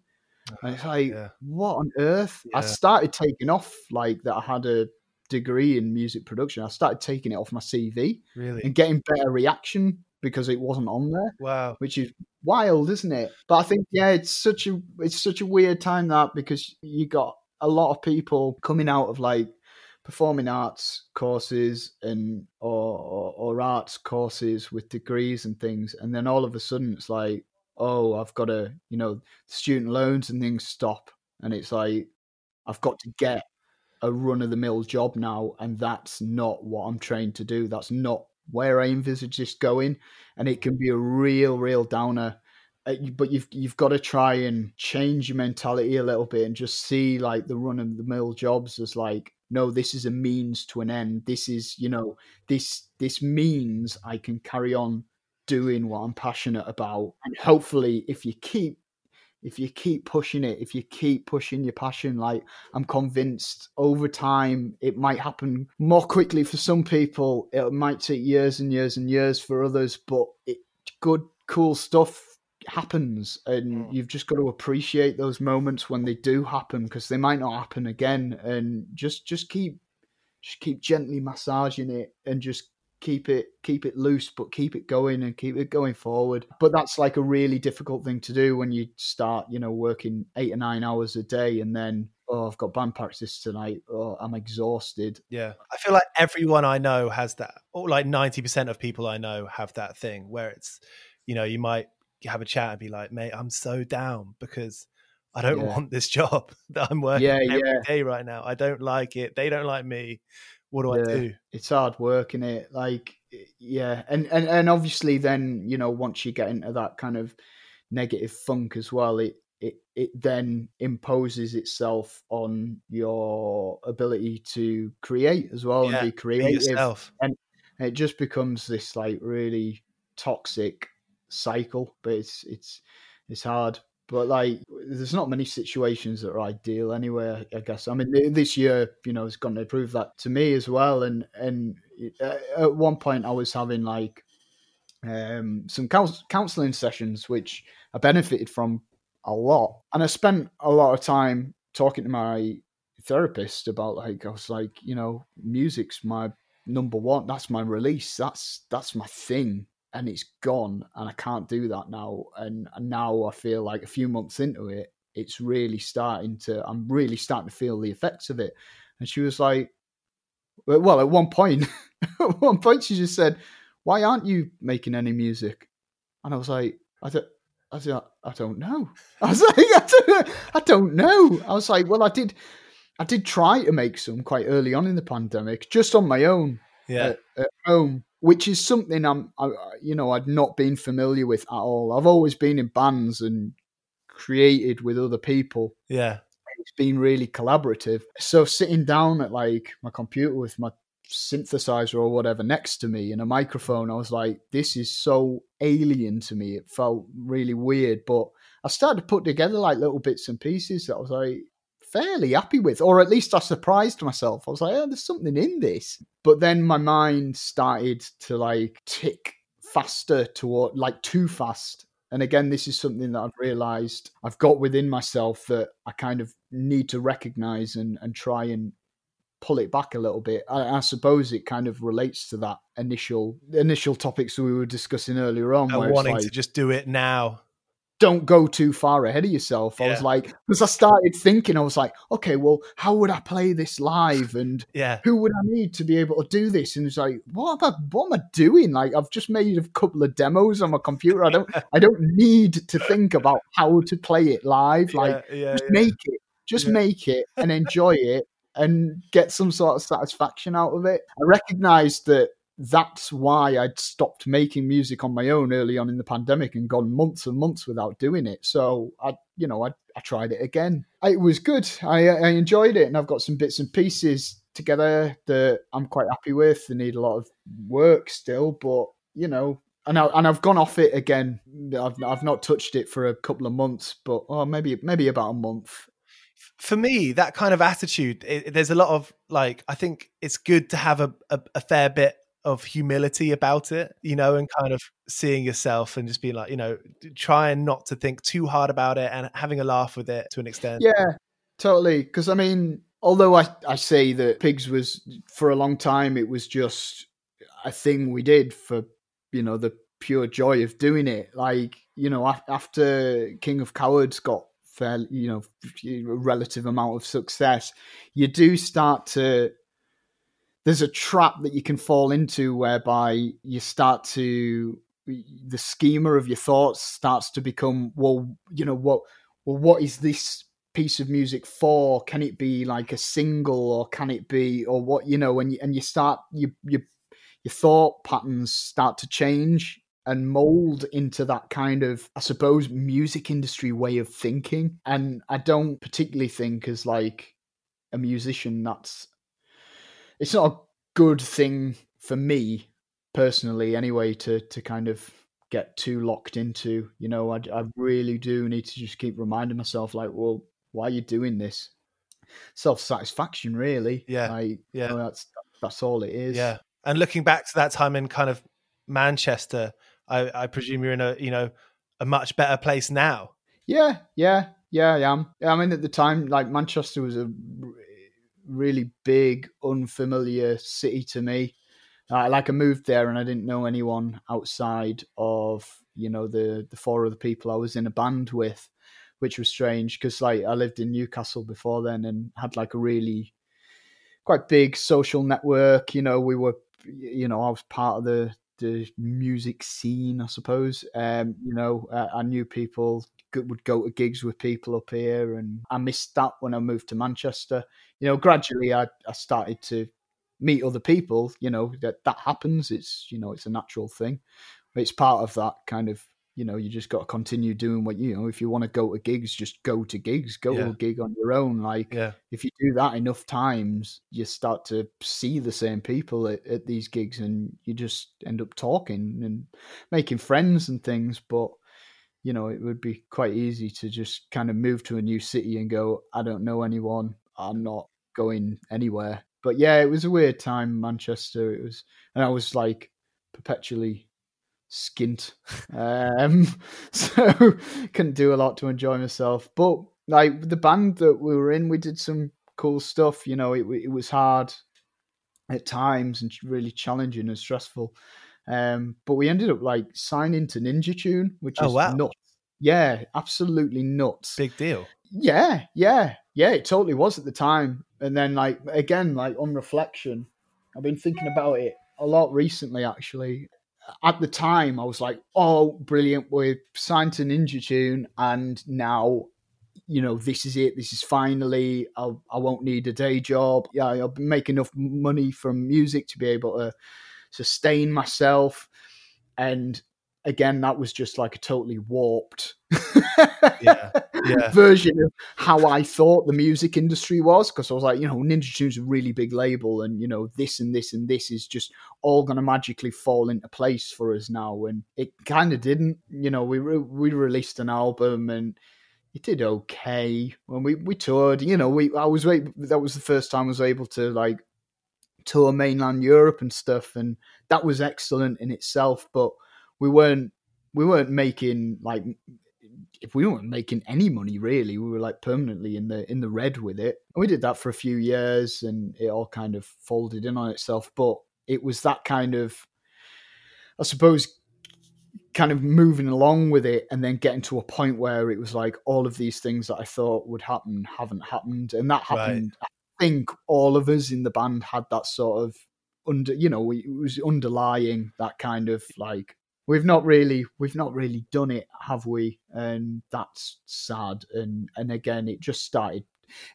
And it's like, yeah. what on earth? Yeah. I started taking off like that. I had a degree in music production, I started taking it off my CV really? and getting better reaction because it wasn't on there. Wow, which is wild, isn't it? But I think yeah, it's such a it's such a weird time that because you got a lot of people coming out of like performing arts courses and or, or, or arts courses with degrees and things, and then all of a sudden it's like, oh, I've got to you know student loans and things stop, and it's like I've got to get a run of the mill job now, and that's not what I'm trained to do. That's not where I envisage this going, and it can be a real, real downer. Uh, but you've you've got to try and change your mentality a little bit and just see like the run of the mill jobs as like no this is a means to an end this is you know this this means i can carry on doing what i'm passionate about and hopefully if you keep if you keep pushing it, if you keep pushing your passion, like I'm convinced over time it might happen more quickly for some people. It might take years and years and years for others, but it, good, cool stuff happens and mm. you've just got to appreciate those moments when they do happen because they might not happen again and just just keep just keep gently massaging it and just keep it keep it loose but keep it going and keep it going forward. But that's like a really difficult thing to do when you start you know working eight or nine hours a day and then oh i've got band practice tonight. Oh i'm exhausted. Yeah. I feel like everyone i know has that or like 90% of people i know have that thing where it's you know you might have a chat and be like mate i'm so down because I don't yeah. want this job that I'm working yeah, every yeah. day right now. I don't like it. They don't like me what do Yeah. I do? it's hard work in it like yeah and, and and obviously then you know once you get into that kind of negative funk as well it it, it then imposes itself on your ability to create as well Yeah, and be Be creative yourself. And it just becomes this like really toxic cycle but it's it's it's hard. But like there's not many situations that are ideal anyway i guess. I mean this year you know has gone to prove that to me as well and and uh, at one point i was having like um some counseling sessions which i benefited from a lot. And i spent a lot of time talking to my therapist about like i was like you know music's my number one that's my release that's that's my thing and it's gone and i can't do that now and, and now i feel like a few months into it it's really starting to i'm really starting to feel the effects of it and she was like well at one point at one point she just said why aren't you making any music and i was like i don't I, said, I don't know. I was like, I don't, I don't know. I was like, well, I did, I did try to make some quite early on in the pandemic, just on my own Yeah. at, at home, which is something I'm, I, you know, I'd not been familiar with at all. I've always been in bands and created with other people. Yeah. It's been really collaborative. So sitting down at like my computer with my synthesizer or whatever next to me and a microphone, I was like, this is so alien to me. It felt really weird, but I started to put together like little bits and pieces that I was like fairly happy with, or at least I surprised myself. I was like, oh, there's something in this. But then my mind started to like tick faster toward like too fast. And again, this is something that I've realized I've got within myself that I kind of need to recognize and, and try and pull it back a little bit. I, I suppose it kind of relates to that initial initial topics we were discussing earlier on. Uh, where wanting like, to just do it now. Don't go too far ahead of yourself. I was like, because I started thinking, I was like, okay, well, how would I play this live? And Yeah. who would I need to be able to do this? And it's like, what am I, what am I doing? Like, I've just made a couple of demos on my computer. I don't, I don't need to think about how to play it live. Like, yeah, yeah, just yeah. make it, just Yeah. make it, and enjoy it, and get some sort of satisfaction out of it. I recognized that that's why I'd stopped making music on my own early on in the pandemic and gone months and months without doing it. So I, you know, I, I tried it again. It was good. I, I enjoyed it, and I've got some bits and pieces together that I'm quite happy with. They need a lot of work still, but you know. And, I, and I've gone off it again. I've, I've not touched it for a couple of months, but oh, maybe maybe about a month. for me, that kind of attitude, it, there's a lot of like, I think it's good to have a, a, a fair bit of humility about it, you know, and kind of seeing yourself and just being like, you know, trying not to think too hard about it and having a laugh with it to an extent. Yeah, totally. Because I mean, although I, I say that Pigs was for a long time, it was just a thing we did for you know the pure joy of doing it. Like you know, af- after King of Cowards got fairly you know a relative amount of success, you do start to. There's a trap that you can fall into whereby you start to the schema of your thoughts starts to become well you know what well what is this piece of music for? Can it be like a single or can it be or what you know and you, and you start you you your thought patterns start to change and mold into that kind of i suppose music industry way of thinking. And i don't particularly think as like a musician that's it's not a good thing for me personally anyway to to kind of get too locked into you know I, I really do need to just keep reminding myself like well why are you doing this self-satisfaction really Yeah, like yeah. you know, that's that's all it is Yeah. And looking back to that time in kind of Manchester, I, I presume you're in a, you know, a much better place now. yeah yeah yeah i am i mean at the time like manchester was a really big unfamiliar city to me like I moved there and I didn't know anyone outside of you know the the four other people I was in a band with, which was strange because like I lived in Newcastle before then and had like a really quite big social network. You know, we were you know I was part of the the music scene, I suppose. Um, you know, I knew people would go to gigs with people up here, and I missed that when I moved to Manchester. You know, gradually I I started to meet other people, you know, that that happens. It's you know, it's a natural thing. It's part of that kind of you know, you just got to continue doing what you know. If you want to go to gigs, just go to gigs. Go Yeah. to a gig on your own. Like Yeah. if you do that enough times, you start to see the same people at, at these gigs, and you just end up talking and making friends and things. But you know, it would be quite easy to just kind of move to a new city and go, I don't know anyone. I'm not going anywhere. But yeah, it was a weird time, Manchester. It was, and I was like perpetually skint. Um, so couldn't do a lot to enjoy myself. But like the band that we were in, we did some cool stuff. You know, it, it was hard at times and really challenging and stressful. Um, but we ended up like signing to Ninja Tune, which Oh, is wow. nuts. Yeah, absolutely nuts. Big deal. Yeah, yeah, yeah. It totally was at the time. And then, like again, like on reflection, I've been thinking about it a lot recently. Actually, at the time, I was like, "Oh, brilliant! We've signed to Ninja Tune, and now, you know, this is it. This is finally. I'll, I won't need a day job. Yeah, I'll make enough money from music to be able to sustain myself." And again, that was just like a totally warped. Yeah, yeah. version of how I thought the music industry was because I was like, you know, Ninja Tune's a really big label, and you know, this and this and this is just all going to magically fall into place for us now, and it kind of didn't. You know, we re- we released an album and it did okay when we we toured. You know, we I was that was the first time I was able to like tour mainland Europe and stuff, and that was excellent in itself. But we weren't we weren't making like if we weren't making any money really we were like permanently in the in the red with it. And we did that for a few years and it all kind of folded in on itself. But it was that kind of i suppose kind of moving along with it and then getting to a point where it was like all of these things that i thought would happen haven't happened. And that Right. happened i think all of us in the band had that sort of under you know it was underlying that kind of like we've not really we've not really done it have we? And that's sad. And and again it just started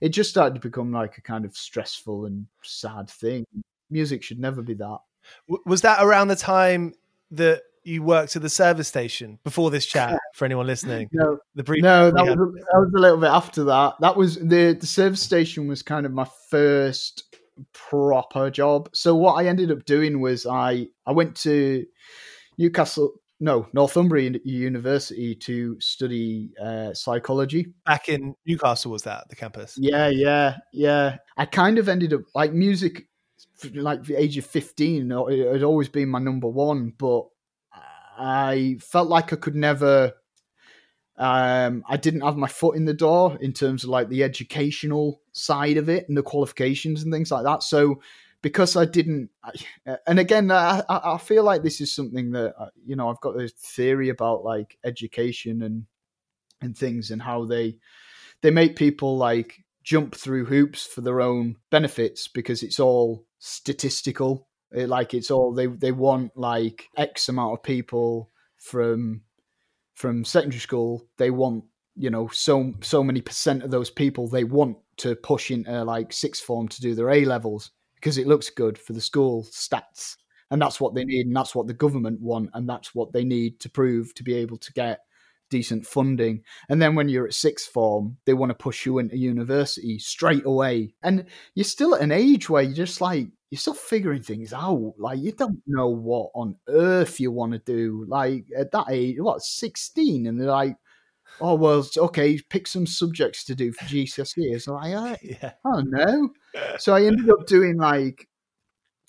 it just started to become like a kind of stressful and sad thing. Music should never be that. Was that around the time that you worked at the service station before this chat? For anyone listening, no. The brief. no that was, a, that was a little bit after that. That was the the service station was kind of my first proper job. So what i ended up doing was i i went to newcastle no northumbria university to study uh, psychology back in Newcastle. Was that the campus? Yeah, yeah, yeah. I kind of ended up like music, like the age of fifteen. It had always been my number one, but I felt like I could never. Um, I didn't have my foot in the door in terms of like the educational side of it and the qualifications and things like that. So because I didn't, and again, I, I feel like this is something that uh, you know I've got this theory about like education and and things and how they they make people like jump through hoops for their own benefits because it's all statistical. It, like it's all they they want like X amount of people from from secondary school. They want you know so so many percent of those people they want to push into like sixth form to do their A levels because it looks good for the school stats. And that's what they mm. need, and that's what the government want, and that's what they need to prove to be able to get decent funding. And then when you're at sixth form, they want to push you into university straight away. And you're still at an age where you're just like, you're still figuring things out. Like, you don't know what on earth you want to do. Like, at that age, what, 16? And they're like, oh, well, okay, pick some subjects to do for GCSE. It's like, I, Yeah. I don't know. So I ended up doing like,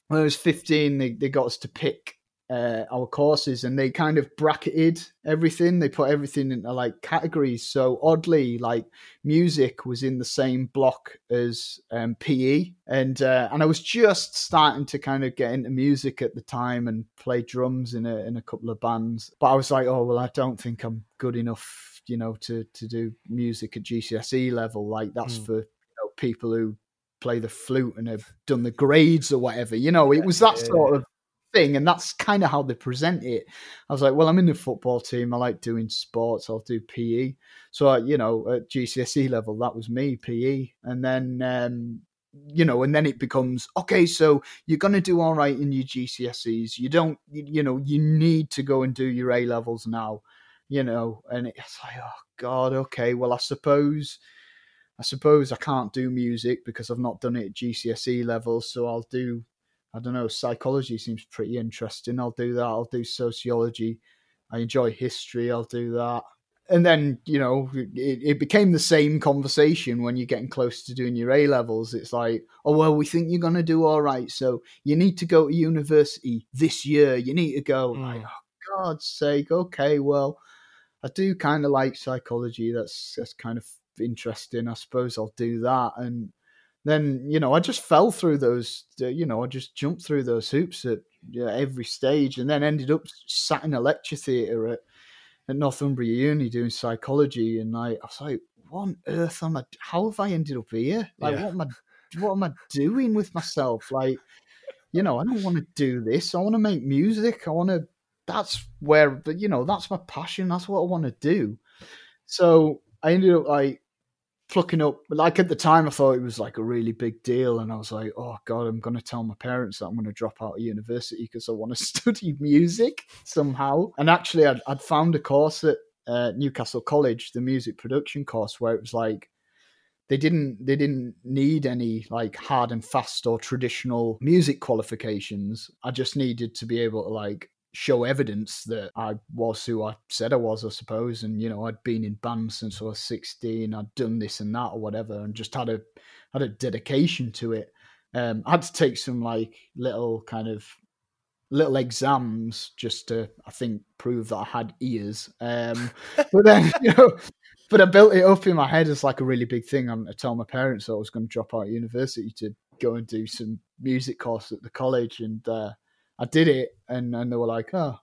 when I was 15, they, they got us to pick uh, our courses and they kind of bracketed everything. They put everything into like categories. So oddly, like music was in the same block as um, PE, and uh, and I was just starting to kind of get into music at the time and play drums in a in a couple of bands. But I was like, oh well, I don't think I'm good enough, you know, to to do music at GCSE level. Like that's Mm. for you know people who play the flute and have done the grades or whatever. You know, it was that yeah, sort of thing, and that's kind of how they present it. I was like, well, I'm in the football team. I like doing sports. I'll do PE. So, uh, you know, at GCSE level, that was me, PE. And then, um, you know, and then it becomes okay. So you're going to do all right in your GCSEs. You don't, you know, you need to go and do your A levels now, you know. And it's like, oh God, okay. Well, I suppose, I suppose I can't do music because I've not done it at GCSE level, So I'll do, I don't know. Psychology seems pretty interesting. I'll do that. I'll do sociology. I enjoy history. I'll do that and then you know it, it, became the same conversation when you're getting close to doing your A levels. It's like, oh well, we think you're gonna do all right, so you need to go to university this year. You need to go. Mm. Like, oh God's sake, okay, well, I do kind of like psychology. That's that's kind of interesting. I suppose I'll do that. And then you know, I just fell through those. You know, I just jumped through those hoops at every stage, and then ended up sat in a lecture theatre at at Northumbria Uni doing psychology, and I, I was like, "What on earth am I? How have I ended up here? Like, yeah. what am I? What am I doing with myself? Like, you know, I don't want to do this. I want to make music. I want to. That's where, you know, that's my passion. That's what I want to do. So I ended up like plucking up like at the time I thought it was like a really big deal and I was like oh god I'm going to tell my parents that I'm going to drop out of university because I want to study music somehow and actually I'd, I'd found a course at uh, Newcastle College the music production course where it was like they didn't they didn't need any like hard and fast or traditional music qualifications I just needed to be able to like show evidence that I was who I said I was, I suppose. And you know, I'd been in bands since I was sixteen. I'd done this and that or whatever, and just had a had a dedication to it. Um, I had to take some like little kind of little exams just to, I think, prove that I had ears. Um, but then, you know, but I built it up in my head as like a really big thing. I told my parents I was going to drop out of university to go and do some music course at the college, and uh, I did it, and and they were like, "Oh,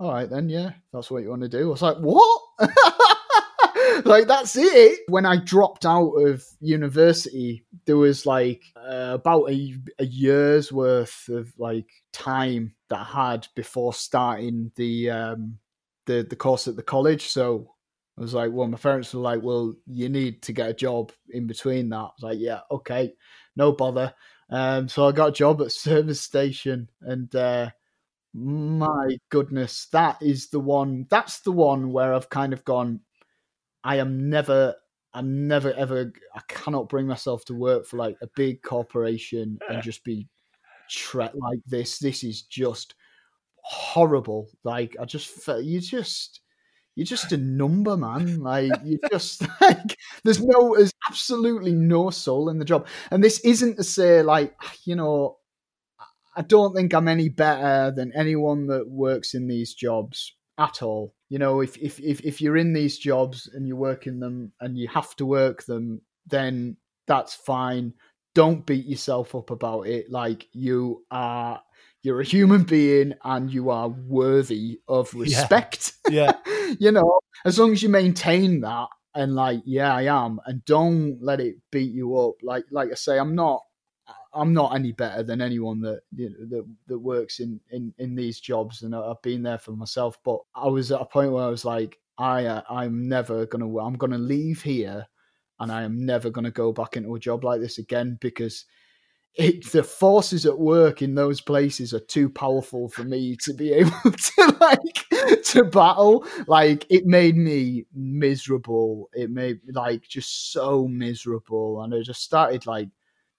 all right then, yeah, that's what you want to do." I was like, "What?" like that's it. When I dropped out of university, there was like uh, about a, a year's worth of like time that I had before starting the um, the the course at the college. So I was like, well, my parents were like, well, you need to get a job in between that. I was like, yeah, okay, no bother. Um, so I got a job at service station, and uh, my goodness, that is the one. That's the one where I've kind of gone. I am never. I'm never ever. I cannot bring myself to work for like a big corporation and just be tre- like this. This is just horrible. Like I just felt you just you're just a number, man. Like you're just like there's no there's absolutely no soul in the job. And this isn't to say like, you know, I don't think I'm any better than anyone that works in these jobs at all. You know, if if if, if you're in these jobs and you work in them and you have to work them, then that's fine. Don't beat yourself up about it. Like you are you're a human being and you are worthy of respect. Yeah. yeah. you know, as long as you maintain that and like, yeah, I am, and don't let it beat you up. Like, like I say, I'm not, I'm not any better than anyone that you know, that that works in in in these jobs, and I've been there for myself. But I was at a point where I was like, I, uh, I'm never gonna, I'm gonna leave here, and I am never gonna go back into a job like this again because it, the forces at work in those places are too powerful for me to be able to like to battle. Like it made me miserable. It made like just so miserable, and I just started like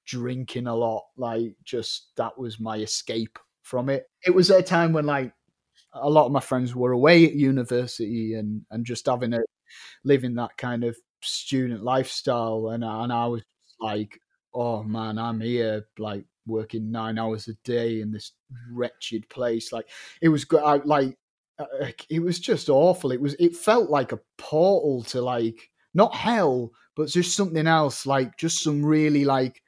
drinking a lot. Like just that was my escape from it. It was a time when like a lot of my friends were away at university and and just having a living that kind of student lifestyle, and and I was like oh man, I'm here like working nine hours a day in this wretched place. Like it was like uh, it was just awful. It was it felt like a portal to like not hell, but just something else. Like just some really like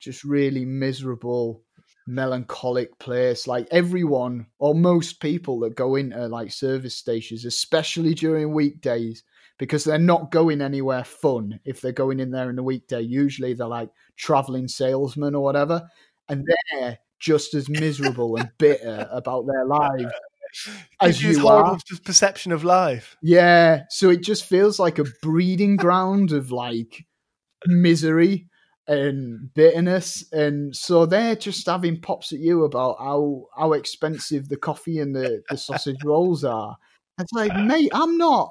just really miserable melancholic place like everyone or most people that go into like service stations especially during weekdays because they're not going anywhere fun if they're going in there in the weekday. Usually they're like traveling salesmen or whatever, and they're just as miserable and bitter about their lives as you are. perception of life. Yeah, so it just feels like a breeding ground of like misery. and bitterness, and so they're just having pops at you about how how expensive the coffee and the, the sausage rolls are. It's like, mate, I'm not.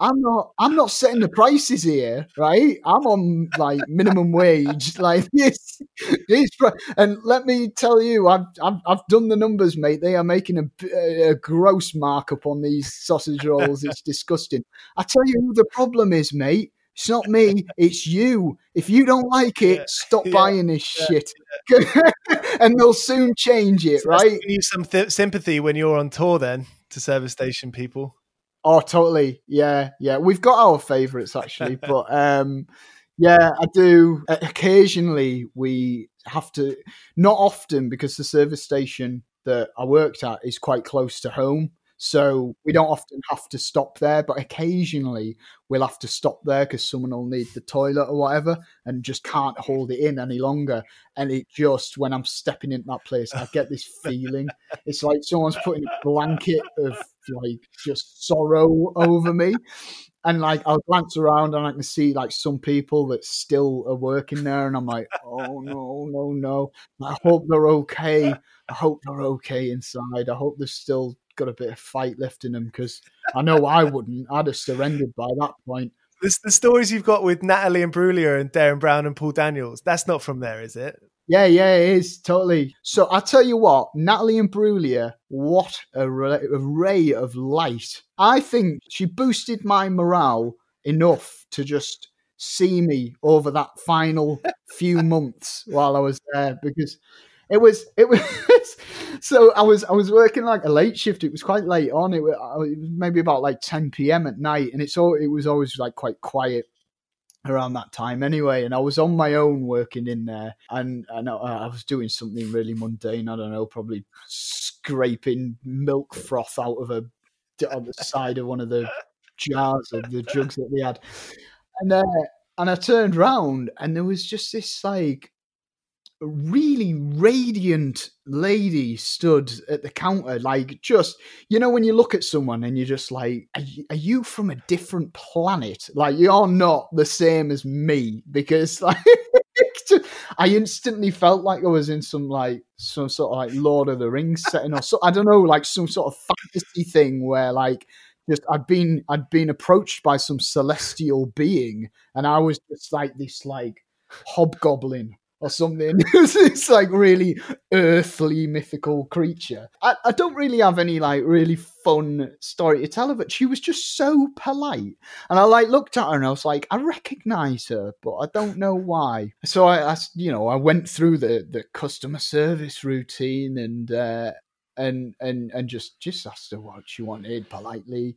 I'm not. I'm not setting the prices here, right? I'm on like minimum wage, like this. this and let me tell you, I've, I've I've done the numbers, mate. They are making a, a gross markup on these sausage rolls. It's disgusting. I tell you who the problem is, mate. It's not me. It's you. If you don't like it, yeah. stop yeah. buying this yeah. shit, and they'll soon change it. So right? You some th- sympathy when you're on tour, then to service station people. Oh, totally. Yeah, yeah. We've got our favourites actually, but um, yeah, I do. Occasionally, we have to. Not often, because the service station that I worked at is quite close to home. So we don't mm. often have to stop there, but occasionally we'll have to stop there because someone will need the toilet or whatever and just can't hold it in any longer. And it just, when I'm stepping into that place, I get this feeling. It's like someone's putting a blanket of like just sorrow over me. And like I'll glance around and I can see like some people that still are working there, and I'm like, oh no, no, no. I hope they're okay. I hope they're okay inside. I hope they're still got a bit of fight left in them because I know I wouldn't. I'd have surrendered by that point. The, the stories you've got with Natalie Imbruglia and Derren Brown and Paul Daniels, that's not from there, is it? Yeah, yeah, it is totally. So I tell you what, Natalie Imbruglia, what a ray of light! I think she boosted my morale enough to just see me over that final few months while I was there because it was it was so I was I was working like a late shift. It was quite late on. It was, it was maybe about like ten p.m. at night, and it's all it was always like quite quiet around that time anyway. And I was on my own working in there, and and I, I was doing something really mundane. I don't know, probably scraping milk froth out of a on the side of one of the jars of the jugs that we had, and uh, and I turned round, and there was just this like really radiant lady stood at the counter, like just you know when you look at someone and you're just like, are you, are you from a different planet? Like you're not the same as me because like. I instantly felt like I was in some like some sort of like Lord of the Rings setting or so I don't know, like some sort of fantasy thing where like just I'd been I'd been approached by some celestial being and I was just like this like hobgoblin or something. it's like really earthly mythical creature. I, I don't really have any like really fun story to tell her, but she was just so polite. And I like looked at her and I was like, I recognize her, but I don't know why. So I, I you know, I went through the the customer service routine and uh, and and and just just asked her what she wanted politely.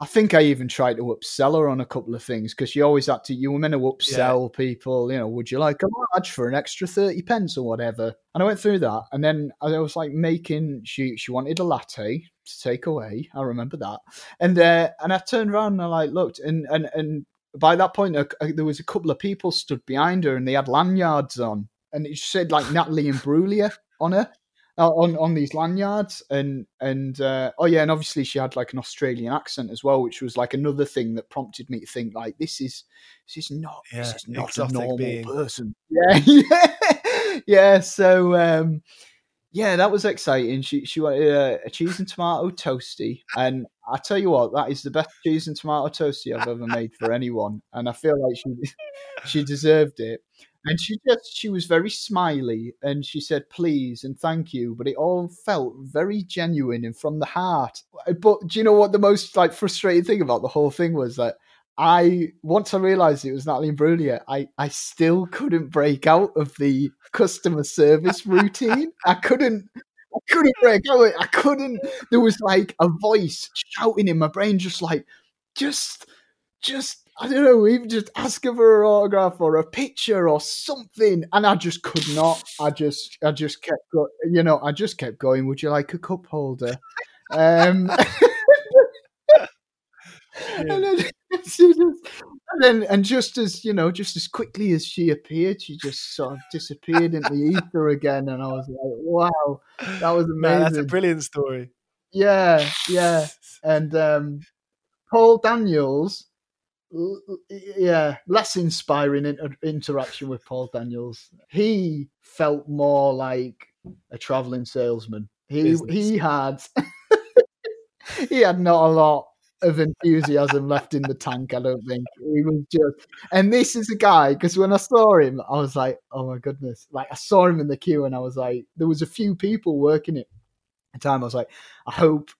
I think I even tried to upsell her on a couple of things because you always had to, you were meant to upsell yeah. people, you know, would you like a large for an extra 30 pence or whatever? And I went through that. And then I was like making, she she wanted a latte to take away. I remember that. And uh, and I turned around and I like looked and, and, and by that point, uh, there was a couple of people stood behind her and they had lanyards on. And it said like Natalie Imbruglia on her on on these lanyards and and uh, oh yeah and obviously she had like an australian accent as well which was like another thing that prompted me to think like this is this is not yeah, this is not a normal being. person. Yeah yeah. Yeah so um yeah that was exciting. She she wanted a, a cheese and tomato toasty and i tell you what that is the best cheese and tomato toasty i've ever made for anyone and i feel like she she deserved it and she just she was very smiley and she said please and thank you but it all felt very genuine and from the heart uh, but do you know what the most like frustrating thing about the whole thing was that I once I realized it was Natalie Imbruglia, I I still couldn't break out of the customer service routine. I couldn't I couldn't break out. I couldn't. There was like a voice shouting in my brain, just like, just, just I don't know, even just ask her for an autograph or a picture or something. And I just could not. I just, I just kept, go- you know, I just kept going. Would you like a cup holder? Um, and, then, just, and then, and just as you know, just as quickly as she appeared, she just sort of disappeared into the ether again. And I was like, wow, that was amazing. Man, that's a brilliant story. Yeah, yeah. And um, Paul Daniels yeah, less inspiring inter- interaction with Paul Daniels. He felt more like a traveling salesman. He Business. he had he had not a lot of enthusiasm left in the tank. I don't think he was just. And this is a guy because when I saw him, I was like, "Oh my goodness!" Like I saw him in the queue, and I was like, there was a few people working it. At the time, I was like, I hope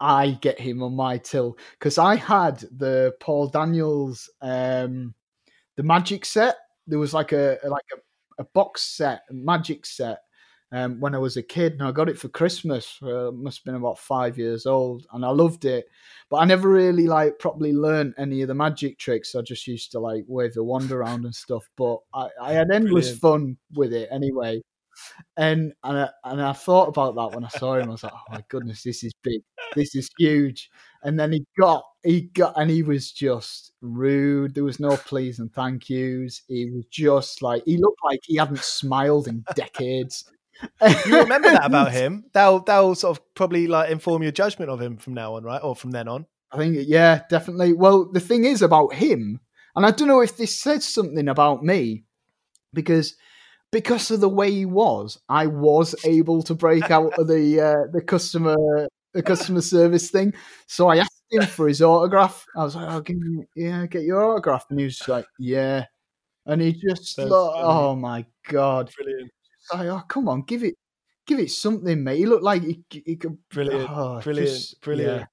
I get him on my till because I had the Paul Daniels, um, the Magic set. There was like a like a, a box set, a Magic set um, when I was a kid, and I got it for Christmas. Uh, must have been about five years old, and I loved it. But I never really like properly learned any of the magic tricks. I just used to like wave the wand around and stuff. But I, I had endless Brilliant. fun with it anyway. And and I, and I thought about that when I saw him. I was like, oh my goodness, this is big, this is huge. And then he got he got and he was just rude. There was no please and thank yous. He was just like he looked like he hadn't smiled in decades you remember that about him. That'll that'll sort of probably like inform your judgment of him from now on, right? Or from then on. I think yeah, definitely. Well, the thing is about him, and I don't know if this says something about me, because because of the way he was, I was able to break out of the uh, the customer the customer service thing. So I asked him for his autograph. I was like, "I'll give you, yeah, get your autograph," and he was like, "Yeah," and he just, like, oh my god, brilliant like, oh, come on, give it, give it something, mate. He looked like he, he could. Brilliant, oh, brilliant, just, brilliant. Yeah.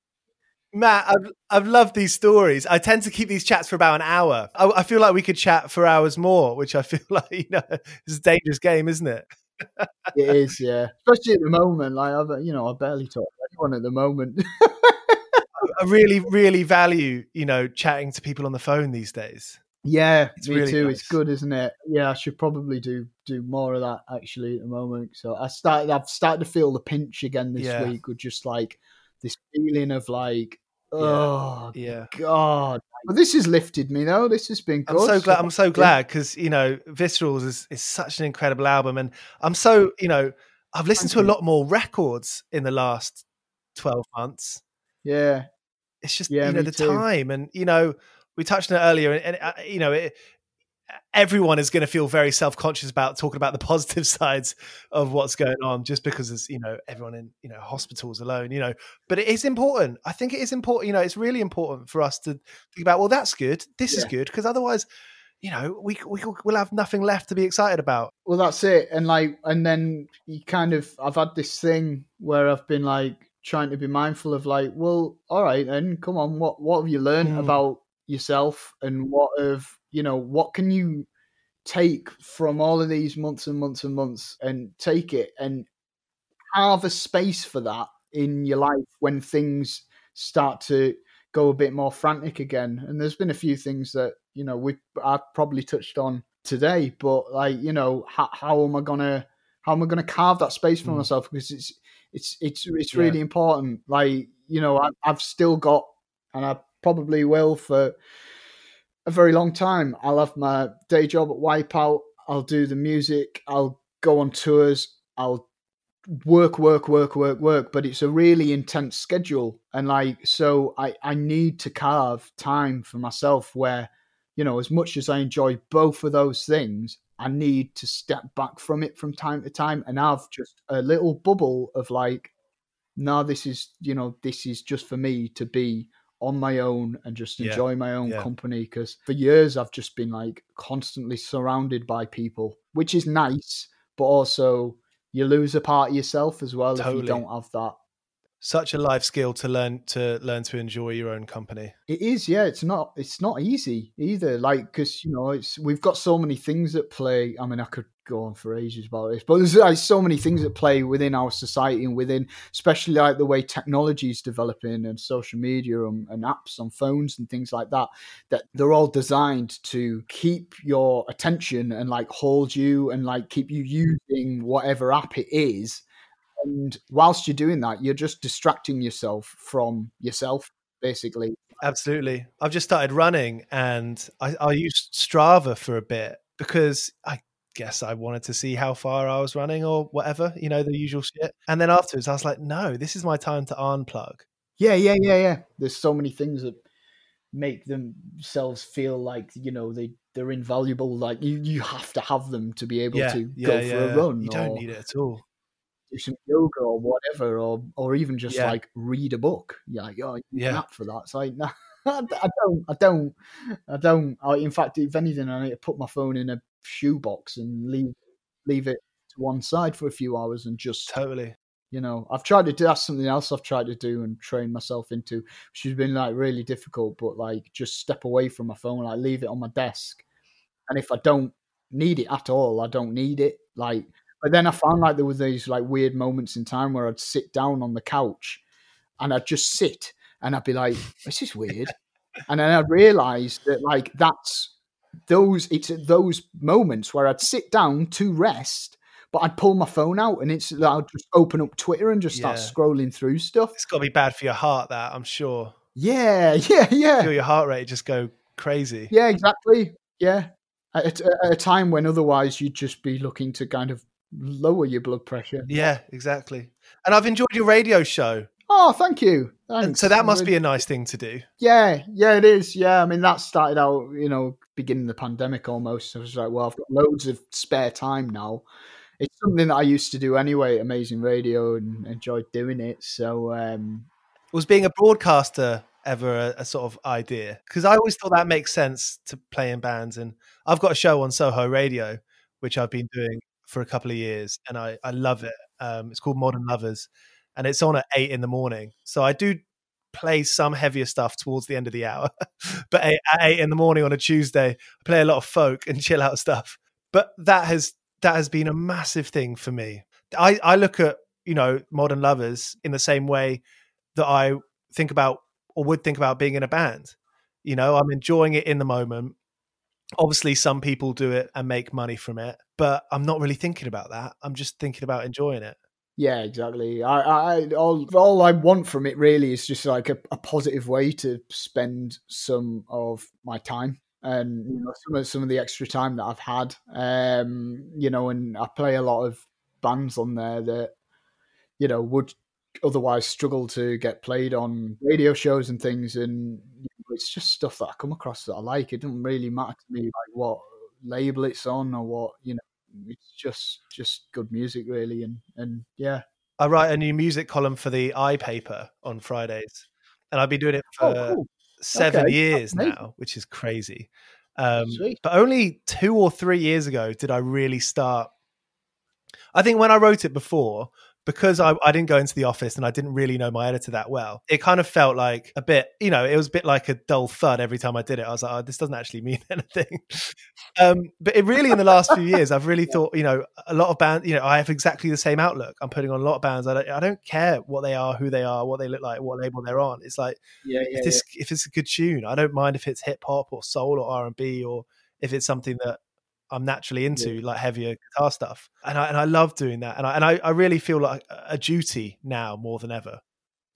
Matt, I've, I've loved these stories. I tend to keep these chats for about an hour. I, I, feel like we could chat for hours more, which I feel like you know it's a dangerous game, isn't it? it is, yeah. Especially at the moment, like I've, you know, I barely talk to anyone at the moment. I really, really value, you know, chatting to people on the phone these days. Yeah, it's me really too. Nice. It's good, isn't it? Yeah, I should probably do do more of that actually at the moment. So I started. I've started to feel the pinch again this yeah. week with just like this feeling of like, oh yeah, God. But this has lifted me though. This has been good. I'm so glad. I'm so glad because you know, Viscerals is is such an incredible album, and I'm so you know, I've listened to a lot more records in the last twelve months. Yeah, it's just yeah, you know the too. time, and you know we touched on it earlier, and, and uh, you know, it, everyone is going to feel very self-conscious about talking about the positive sides of what's going on just because there's you know everyone in you know hospitals alone you know. But it is important. I think it is important you know it's really important for us to think about well that's good. This yeah. is good because otherwise you know we, we we'll have nothing left to be excited about. Well that's it. And like and then you kind of i've had this thing where i've been like trying to be mindful of like well all right then come on what what have you learned mm. about yourself and what of you know what can you take from all of these months and months and months and take it and have a space for that in your life when things start to go a bit more frantic again and there's been a few things that you know we I've probably touched on today but like you know how, how am I gonna how am I gonna carve that space for mm. myself because it's it's it's it's really yeah. important like you know I, I've still got and I probably will for a very long time. I'll have my day job at Wipeout. I'll do the music. I'll go on tours. I'll work, work, work, work, work. But it's a really intense schedule, and like so, I I need to carve time for myself where, you know, as much as I enjoy both of those things, I need to step back from it from time to time and have just a little bubble of like, no, this is you know, this is just for me to be on my own and just enjoy yeah. my own yeah. company because for years I've just been like constantly surrounded by people, which is nice, but also you lose a part of yourself as well totally. if you don't have that such a life skill to learn to learn to enjoy your own company it is yeah it's not it's not easy either like because you know it's we've got so many things at play i mean i could go on for ages about this but there's like so many things at play within our society and within especially like the way technology is developing and social media and, and apps on phones and things like that that they're all designed to keep your attention and like hold you and like keep you using whatever app it is and whilst you're doing that, you're just distracting yourself from yourself, basically. Absolutely. I've just started running and I, I used Strava for a bit because I guess I wanted to see how far I was running or whatever, you know, the usual shit. And then afterwards, I was like, no, this is my time to unplug. Yeah, yeah, yeah, yeah. There's so many things that make themselves feel like you know they they're invaluable. Like you you have to have them to be able Yeah, to yeah, go yeah. for a run. You don't need it at all. do some yoga or whatever, or or even just Yeah. like read a book. Yeah, like, oh, Yeah. app for that. So like, no, I don't, I don't, I don't. I, in fact, if anything, I need to put my phone in a shoebox and leave leave it to one side for a few hours and just Totally. you know i've tried to do that's something else i've tried to do and train myself into which has been like really difficult but like just step away from my phone like leave it on my desk and if i don't need it at all i don't need it like but then i found like there was these like weird moments in time where i'd sit down on the couch and i'd just sit and i'd be like this is weird and then i'd realize that like that's those it's at those moments where i'd sit down to rest but I'd pull my phone out and it's I'd just open up Twitter and just start Yeah. scrolling through stuff. It's got to be bad for your heart, that I'm sure. Yeah, yeah, yeah, Feel your heart rate just go crazy. yeah, exactly. Yeah, at, at a time when otherwise you'd just be looking to kind of lower your blood pressure. Yeah, exactly. And I've enjoyed your radio show. Oh, thank you. And Thanks. so that must be a nice thing to do. Yeah, yeah, it is. Yeah, I mean that started out, you know, beginning the pandemic almost. I was like, well, I've got loads of spare time now. It's something that I used to do anyway, Amazing Radio, and enjoyed doing it. So, um, Was being a broadcaster ever a, a sort of idea? Because I always thought that makes sense to play in bands. And I've got a show on Soho Radio, which I've been doing for a couple of years, and I, I love it. Um, it's called Modern Lovers, and it's on at eight in the morning. So I do play some heavier stuff towards the end of the hour, but at eight in the morning on a Tuesday, I play a lot of folk and chill out stuff. But that has that has been a massive thing for me. I, I look at you know Modern Lovers in the same way that I think about or would think about being in a band. You know, I'm enjoying it in the moment. Obviously, some people do it and make money from it, but I'm not really thinking about that. I'm just thinking about enjoying it. Yeah, exactly. I, I all all I want from it really is just like a, a positive way to spend some of my time and you know some of some of the extra time that I've had. Um, you know, and I play a lot of bands on there that you know would otherwise struggle to get played on radio shows and things, and you know, it's just stuff that I come across that I like. It doesn't really matter to me like what label it's on or what you know it's just just good music really and and yeah I write a new music column for the i paper on Fridays, and I've been doing it for oh cool seven Okay, years now, which is crazy. Um, but only two or three years ago did I really start. I think when I wrote it before, because I, I didn't go into the office and I didn't really know my editor that well, it kind of felt like a bit, you know, it was a bit like a dull thud every time I did it. I was like, oh, this doesn't actually mean anything. um, but it really, in the last few years, I've really thought, you know, a lot of bands, you know, I have exactly the same outlook. I'm putting on a lot of bands. I don't, I don't care what they are, who they are, what they look like, what label they're on. It's like, yeah yeah, if this if it's a good tune, I don't mind if it's hip hop or soul or R and B or if it's something that I'm naturally into, like heavier guitar stuff. And I and I love doing that. And I and I, I really feel like a duty now more than ever.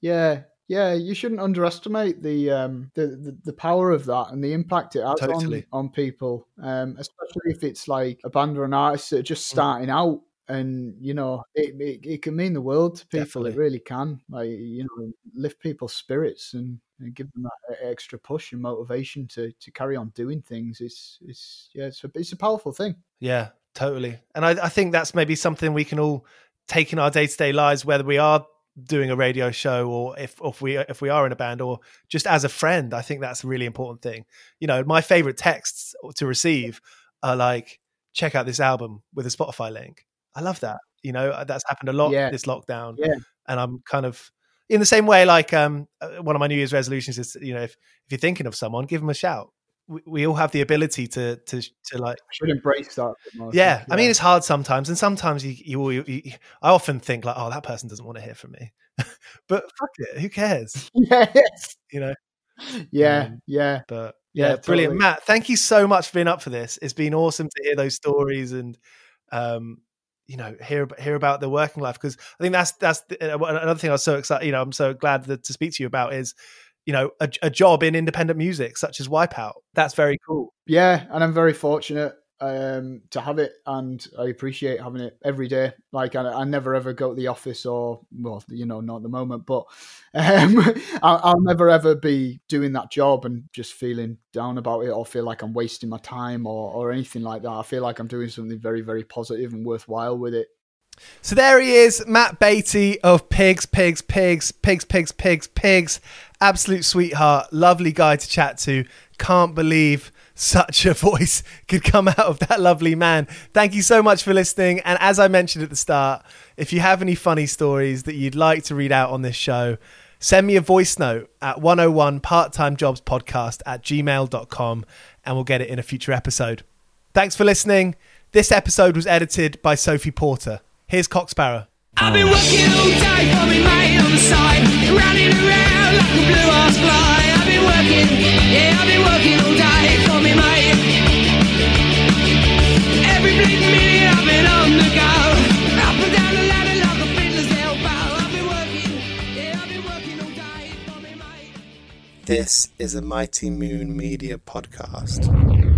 yeah yeah you shouldn't underestimate the um the, the the power of that and the impact it has Totally. on on people um especially if it's like a band or an artist that are just Mm. starting out and you know it, it, it can mean the world to people Definitely. it really can like you know lift people's spirits and, and give them that extra push and motivation to to carry on doing things it's it's yeah it's a, it's a powerful thing Yeah, totally. And I, I think that's maybe something we can all take in our day to day lives, whether we are doing a radio show or if, if we if we are in a band or just as a friend. I think that's a really important thing. You know, my favorite texts to receive are like, "Check out this album with a Spotify link." I love that. You know, that's happened a lot Yeah. this lockdown. Yeah. and I'm kind of in the same way. Like, um, uh, one of my New Year's resolutions is, you know, if if you're thinking of someone, give them a shout. We, we all have the ability to to to like I should embrace that a bit more, I yeah, I mean it's hard sometimes, and sometimes you, you, you, you I often think like, oh, that person doesn't want to hear from me, but fuck it, who cares, yes you know? yeah Um, yeah But yeah, Yeah, brilliant, totally. Matt. Thank you so much for being up for this. It's been awesome to hear those stories and, um, you know, hear hear about the working life because I think that's that's the, uh, another thing I was so excited. You know, I'm so glad to speak to you about is, you know, a, a job in independent music such as Wipeout. That's very cool. Yeah, and I'm very fortunate. Um, to have it, and I appreciate having it every day. Like I, I, never ever go to the office, or well, you know, not at the moment, but um, I'll, I'll, never ever be doing that job and just feeling down about it, or feel like I'm wasting my time, or or anything like that. I feel like I'm doing something very, very positive and worthwhile with it. So there he is, Matt Baty of Pigs, Pigs, Pigs, Pigs, Pigs, Pigs, Pigs. Absolute sweetheart, lovely guy to chat to. Can't believe such a voice could come out of that lovely man. Thank you so much for listening. And as I mentioned at the start, if you have any funny stories that you'd like to read out on this show, send me a voice note at 101 part-time jobs podcast at gmail.com and we'll get it in a future episode. Thanks for listening. This episode was edited by Sophie Porter. Here's Cock Sparrer. I've been working all day on the side, running around like a blue ass fly. I've been working, yeah, I've been working This is a Mighty Moon Media podcast.